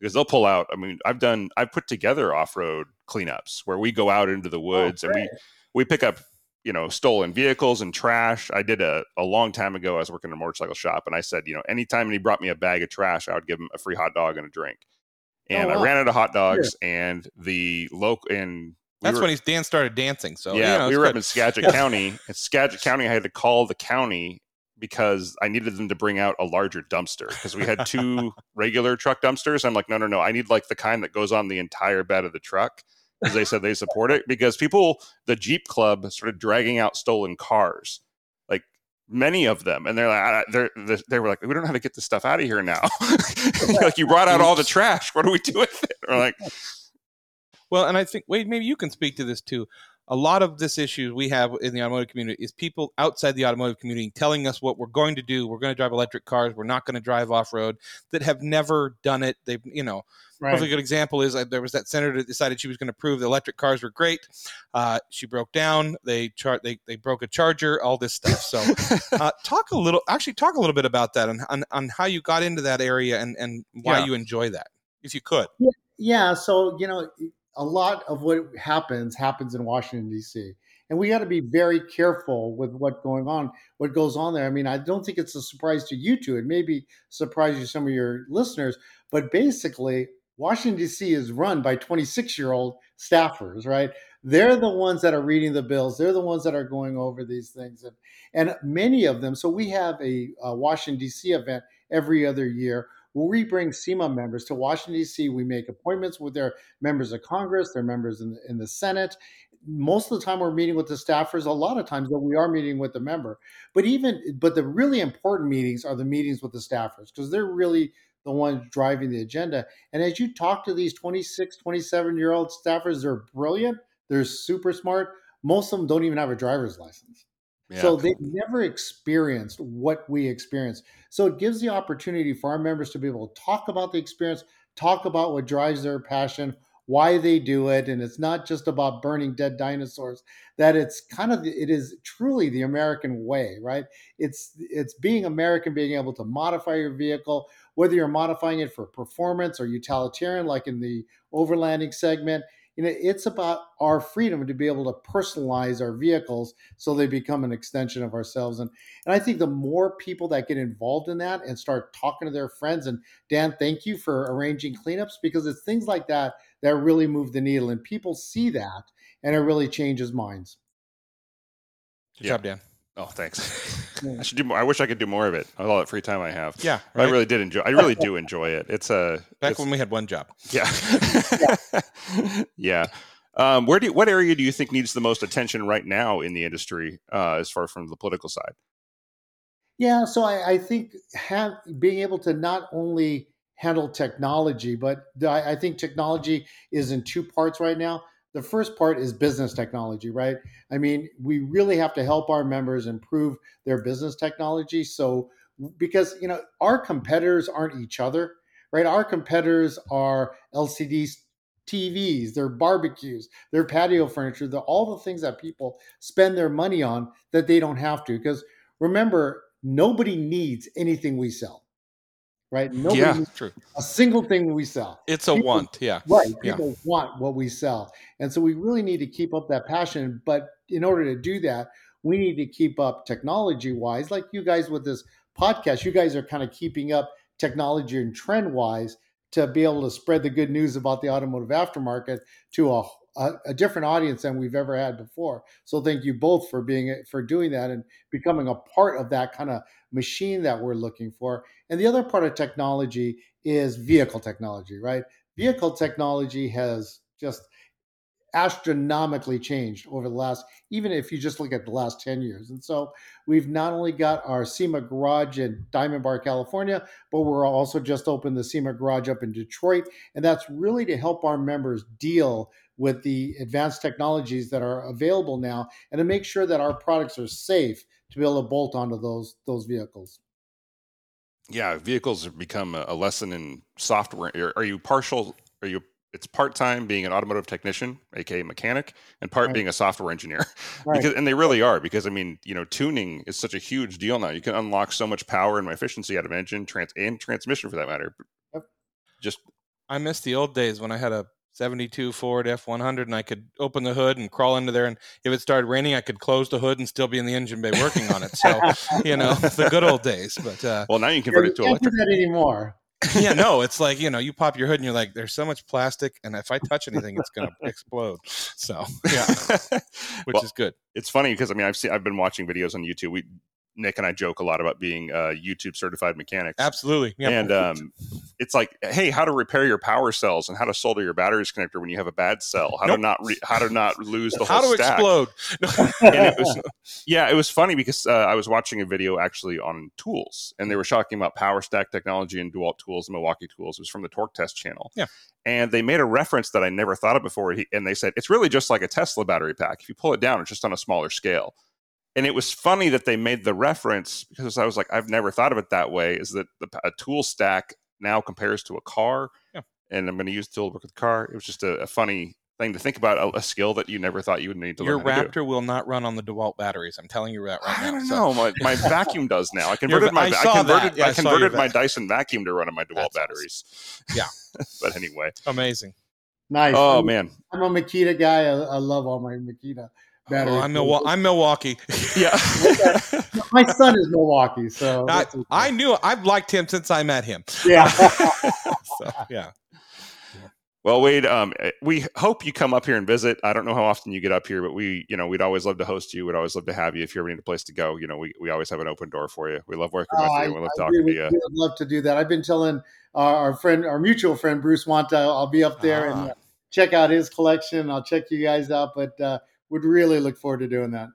because they'll pull out. I mean, I've done, I've put together off road cleanups where we go out into the oh, woods and we we pick up you know stolen vehicles and trash. I did a a long time ago. I was working in a motorcycle shop, and I said, you know, anytime he brought me a bag of trash, I would give him a free hot dog and a drink. Oh, and Oh, I ran out of hot dogs, and the local and we that's were- when he's Dan started dancing. So yeah, you know, we it's were up in Skagit County. In Skagit County, I had to call the county because I needed them to bring out a larger dumpster because we had two *laughs* regular truck dumpsters. I'm like, no, no, no, I need like the kind that goes on the entire bed of the truck because they said they support it because people, the Jeep Club, started dragging out stolen cars, like many of them, and they're like, they're, they were like, we don't know how to get this stuff out of here now. *laughs* like you brought out all the trash. What do we do with it? Or like, well, and I think Wade, maybe you can speak to this too a lot of this issue we have in the automotive community is people outside the automotive community telling us what we're going to do. We're going to drive electric cars. We're not going to drive off road. That have never done it. They've, you know, right. perfectly good example is uh, there was that senator that decided she was going to prove the electric cars were great. Uh, she broke down. They chart. They they broke a charger. All this stuff. So, *laughs* uh, talk a little. Actually, talk a little bit about that and on, on how you got into that area and and why yeah. you enjoy that, if you could. Yeah. Yeah. So you know a lot of what happens happens in Washington D.C. And we got to be very careful with what going on, what goes on there. I mean, I don't think it's a surprise to you two. It may be surprise to some of your listeners, but basically, Washington D.C. is run by 26 year old staffers, right? They're the ones that are reading the bills. They're the ones that are going over these things, and and many of them. So we have a, a Washington D.C. event every other year we bring SEMA members to Washington, D.C. We make appointments with their members of Congress, their members in the, in the Senate. Most of the time, we're meeting with the staffers. A lot of times, though, we are meeting with the member. But even, but the really important meetings are the meetings with the staffers because they're really the ones driving the agenda. And as you talk to these 26, 27 year old staffers, they're brilliant. They're super smart. Most of them don't even have a driver's license. So they've never experienced what we experience. So it gives the opportunity for our members to be able to talk about the experience, talk about what drives their passion, why they do it, and it's not just about burning dead dinosaurs. That it's kind of it is truly the American way, right? It's it's being American, being able to modify your vehicle, whether you're modifying it for performance or utilitarian, like in the overlanding segment you know it's about our freedom to be able to personalize our vehicles so they become an extension of ourselves and and i think the more people that get involved in that and start talking to their friends and dan thank you for arranging cleanups because it's things like that that really move the needle and people see that and it really changes minds good yeah. job dan Oh, thanks. *laughs* I should do more. I wish I could do more of it. All that free time I have. Yeah, right? I really did enjoy. I really do *laughs* enjoy it. It's a back it's, when we had one job. Yeah, *laughs* yeah. Um, where do you, what area do you think needs the most attention right now in the industry, uh, as far from the political side? Yeah, so I, I think have, being able to not only handle technology, but I, I think technology is in two parts right now the first part is business technology, right? I mean, we really have to help our members improve their business technology. So, because, you know, our competitors aren't each other, right? Our competitors are LCD TVs, their barbecues, their patio furniture, the, all the things that people spend their money on that they don't have to. Because remember, nobody needs anything we sell right? Nobody yeah, true. A single thing we sell. It's a want, yeah. Right. People yeah. want what we sell. And so we really need to keep up that passion. But in order to do that, we need to keep up technology wise, like you guys with this podcast. You guys are kind of keeping up technology and trend wise to be able to spread the good news about the automotive aftermarket to a a, different audience than we've ever had before. So thank you both for being for doing that and becoming a part of that kind of machine that we're looking for. And the other part of technology is vehicle technology, right? Vehicle technology has just astronomically changed over the last, even if you just look at the last 10 years. And so we've not only got our SEMA garage in Diamond Bar, California, but we're also just opened the SEMA garage up in Detroit. And that's really to help our members deal with the advanced technologies that are available now and to make sure that our products are safe to be able to bolt onto those those vehicles yeah vehicles have become a lesson in software are you partial are you it's part-time being an automotive technician aka mechanic and part right. being a software engineer *laughs* right. because and they really are because i mean you know tuning is such a huge deal now you can unlock so much power and efficiency out of engine trans and transmission for that matter yep. just i miss the old days when i had a 72 Ford F100 and I could open the hood and crawl into there and if it started raining I could close the hood and still be in the engine bay working on it so you know *laughs* the good old days but uh, well now you can convert it to electric do that anymore yeah no it's like you know you pop your hood and you're like there's so much plastic and if I touch anything it's gonna *laughs* explode. So yeah. *laughs* which well, is good. it's funny because I mean I've seen I've been watching videos on YouTube. We Nick and I joke a lot about being uh, YouTube certified mechanics. Absolutely. Yeah. And um, it's like, hey, how to repair your power cells and how to solder your batteries connector when you have a bad cell. How Nope. to not re- how to not lose the How whole to stack. explode. *laughs* and it was yeah it was funny because uh, i was watching a video actually on tools and they were talking about power stack technology and dewalt tools and milwaukee tools it was from the torque test channel Yeah. and they made a reference that i never thought of before and they said it's really just like a tesla battery pack if you pull it down it's just on a smaller scale and it was funny that they made the reference because i was like i've never thought of it that way is that the, a tool stack now compares to a car Yeah. and i'm going to use the tool to work with the car it was just a, a funny thing to think about a, a skill that you never thought you would need to Your learn how to do. Raptor will not run on the DeWalt batteries. I'm telling you that right now. I don't So- know. My, my *laughs* vacuum does now. I converted my I I, saw converted that. Yeah, I I saw your converted my vac- Dyson vacuum to run on my DeWalt That's awesome. batteries. Yeah. *laughs* but anyway. Amazing. Nice. Oh I'm, man. I'm a Makita guy. I, I love all my Makita batteries. Oh, I'm, Milwaukee. I'm Milwaukee. *laughs* Yeah. My son is Milwaukee, so I, okay. I knew I've liked him since I met him. yeah. *laughs* *laughs* So, yeah. well, Wade, um, we hope you come up here and visit. I don't know how often you get up here, but we, you know, we'd always love to host you. We'd always love to have you if you ever need a place to go. You know, we, we always have an open door for you. We love working with Oh, you. We love I talking really, to you. really would love to do that. I've been telling our, our friend, our mutual friend Bruce Wanta, I'll be up there and Ah. uh, check out his collection. I'll check you guys out, but uh, would really look forward to doing that.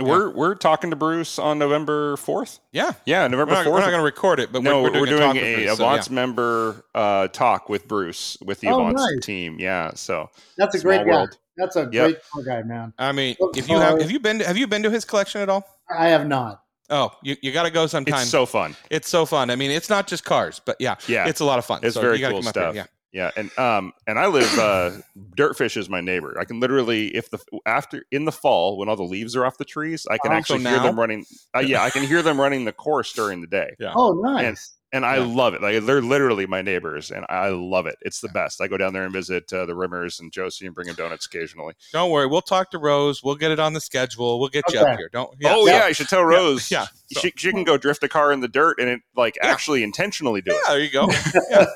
We're we're talking to Bruce on November fourth. Yeah. Yeah, November fourth. we're fourth. not going to record it, but no, we're, we're doing, a, talk with a Bruce, so, yeah. Avance member uh, talk with Bruce with the Oh, Avance nice. team. Yeah, so That's a Small great guy. world. That's a Yep. great car guy, man. I mean, Look if you have, have you been, to, have you been to his collection at all? I have not. Oh, you, you got to go sometime. it's so fun. It's so fun. I mean, it's not just cars, but yeah, Yeah, it's a lot of fun. It's So very you cool come up here. stuff. Yeah. Yeah, and um, and I live. Uh, Dirtfish is my neighbor. I can literally, if the after in the fall when all the leaves are off the trees, I can Oh, actually so hear them running. Uh, yeah, I can hear them running the course during the day, Yeah. Oh, nice. And I Yeah. love it. Like they're literally my neighbors, and I love it. It's the best. I go down there and visit uh, the Rimmers and Josie and bring them donuts occasionally. Don't worry. We'll talk to Rose. We'll get it on the schedule. We'll get you Okay. up here. Don't. oh so- yeah, I should tell Rose. yeah, so- she she can go drift a car in the dirt and it like Yeah. actually intentionally do Yeah, it. there you go. *laughs* Yeah.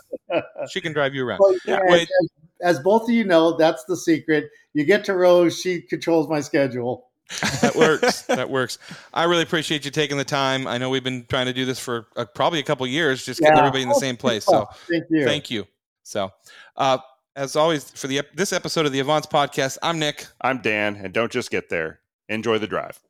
She can drive you around. Well, Yeah, wait. as, as both of you know, that's the secret. You get to Rose, she controls my schedule. That works. that works. I really appreciate you taking the time. I know we've been trying to do this for uh, probably a couple years, just getting everybody in the same place. So *laughs* Thank you. thank you. So, uh, as always, for the this episode of the Avance podcast, I'm Nick. I'm Dan, and don't just get there. Enjoy the drive.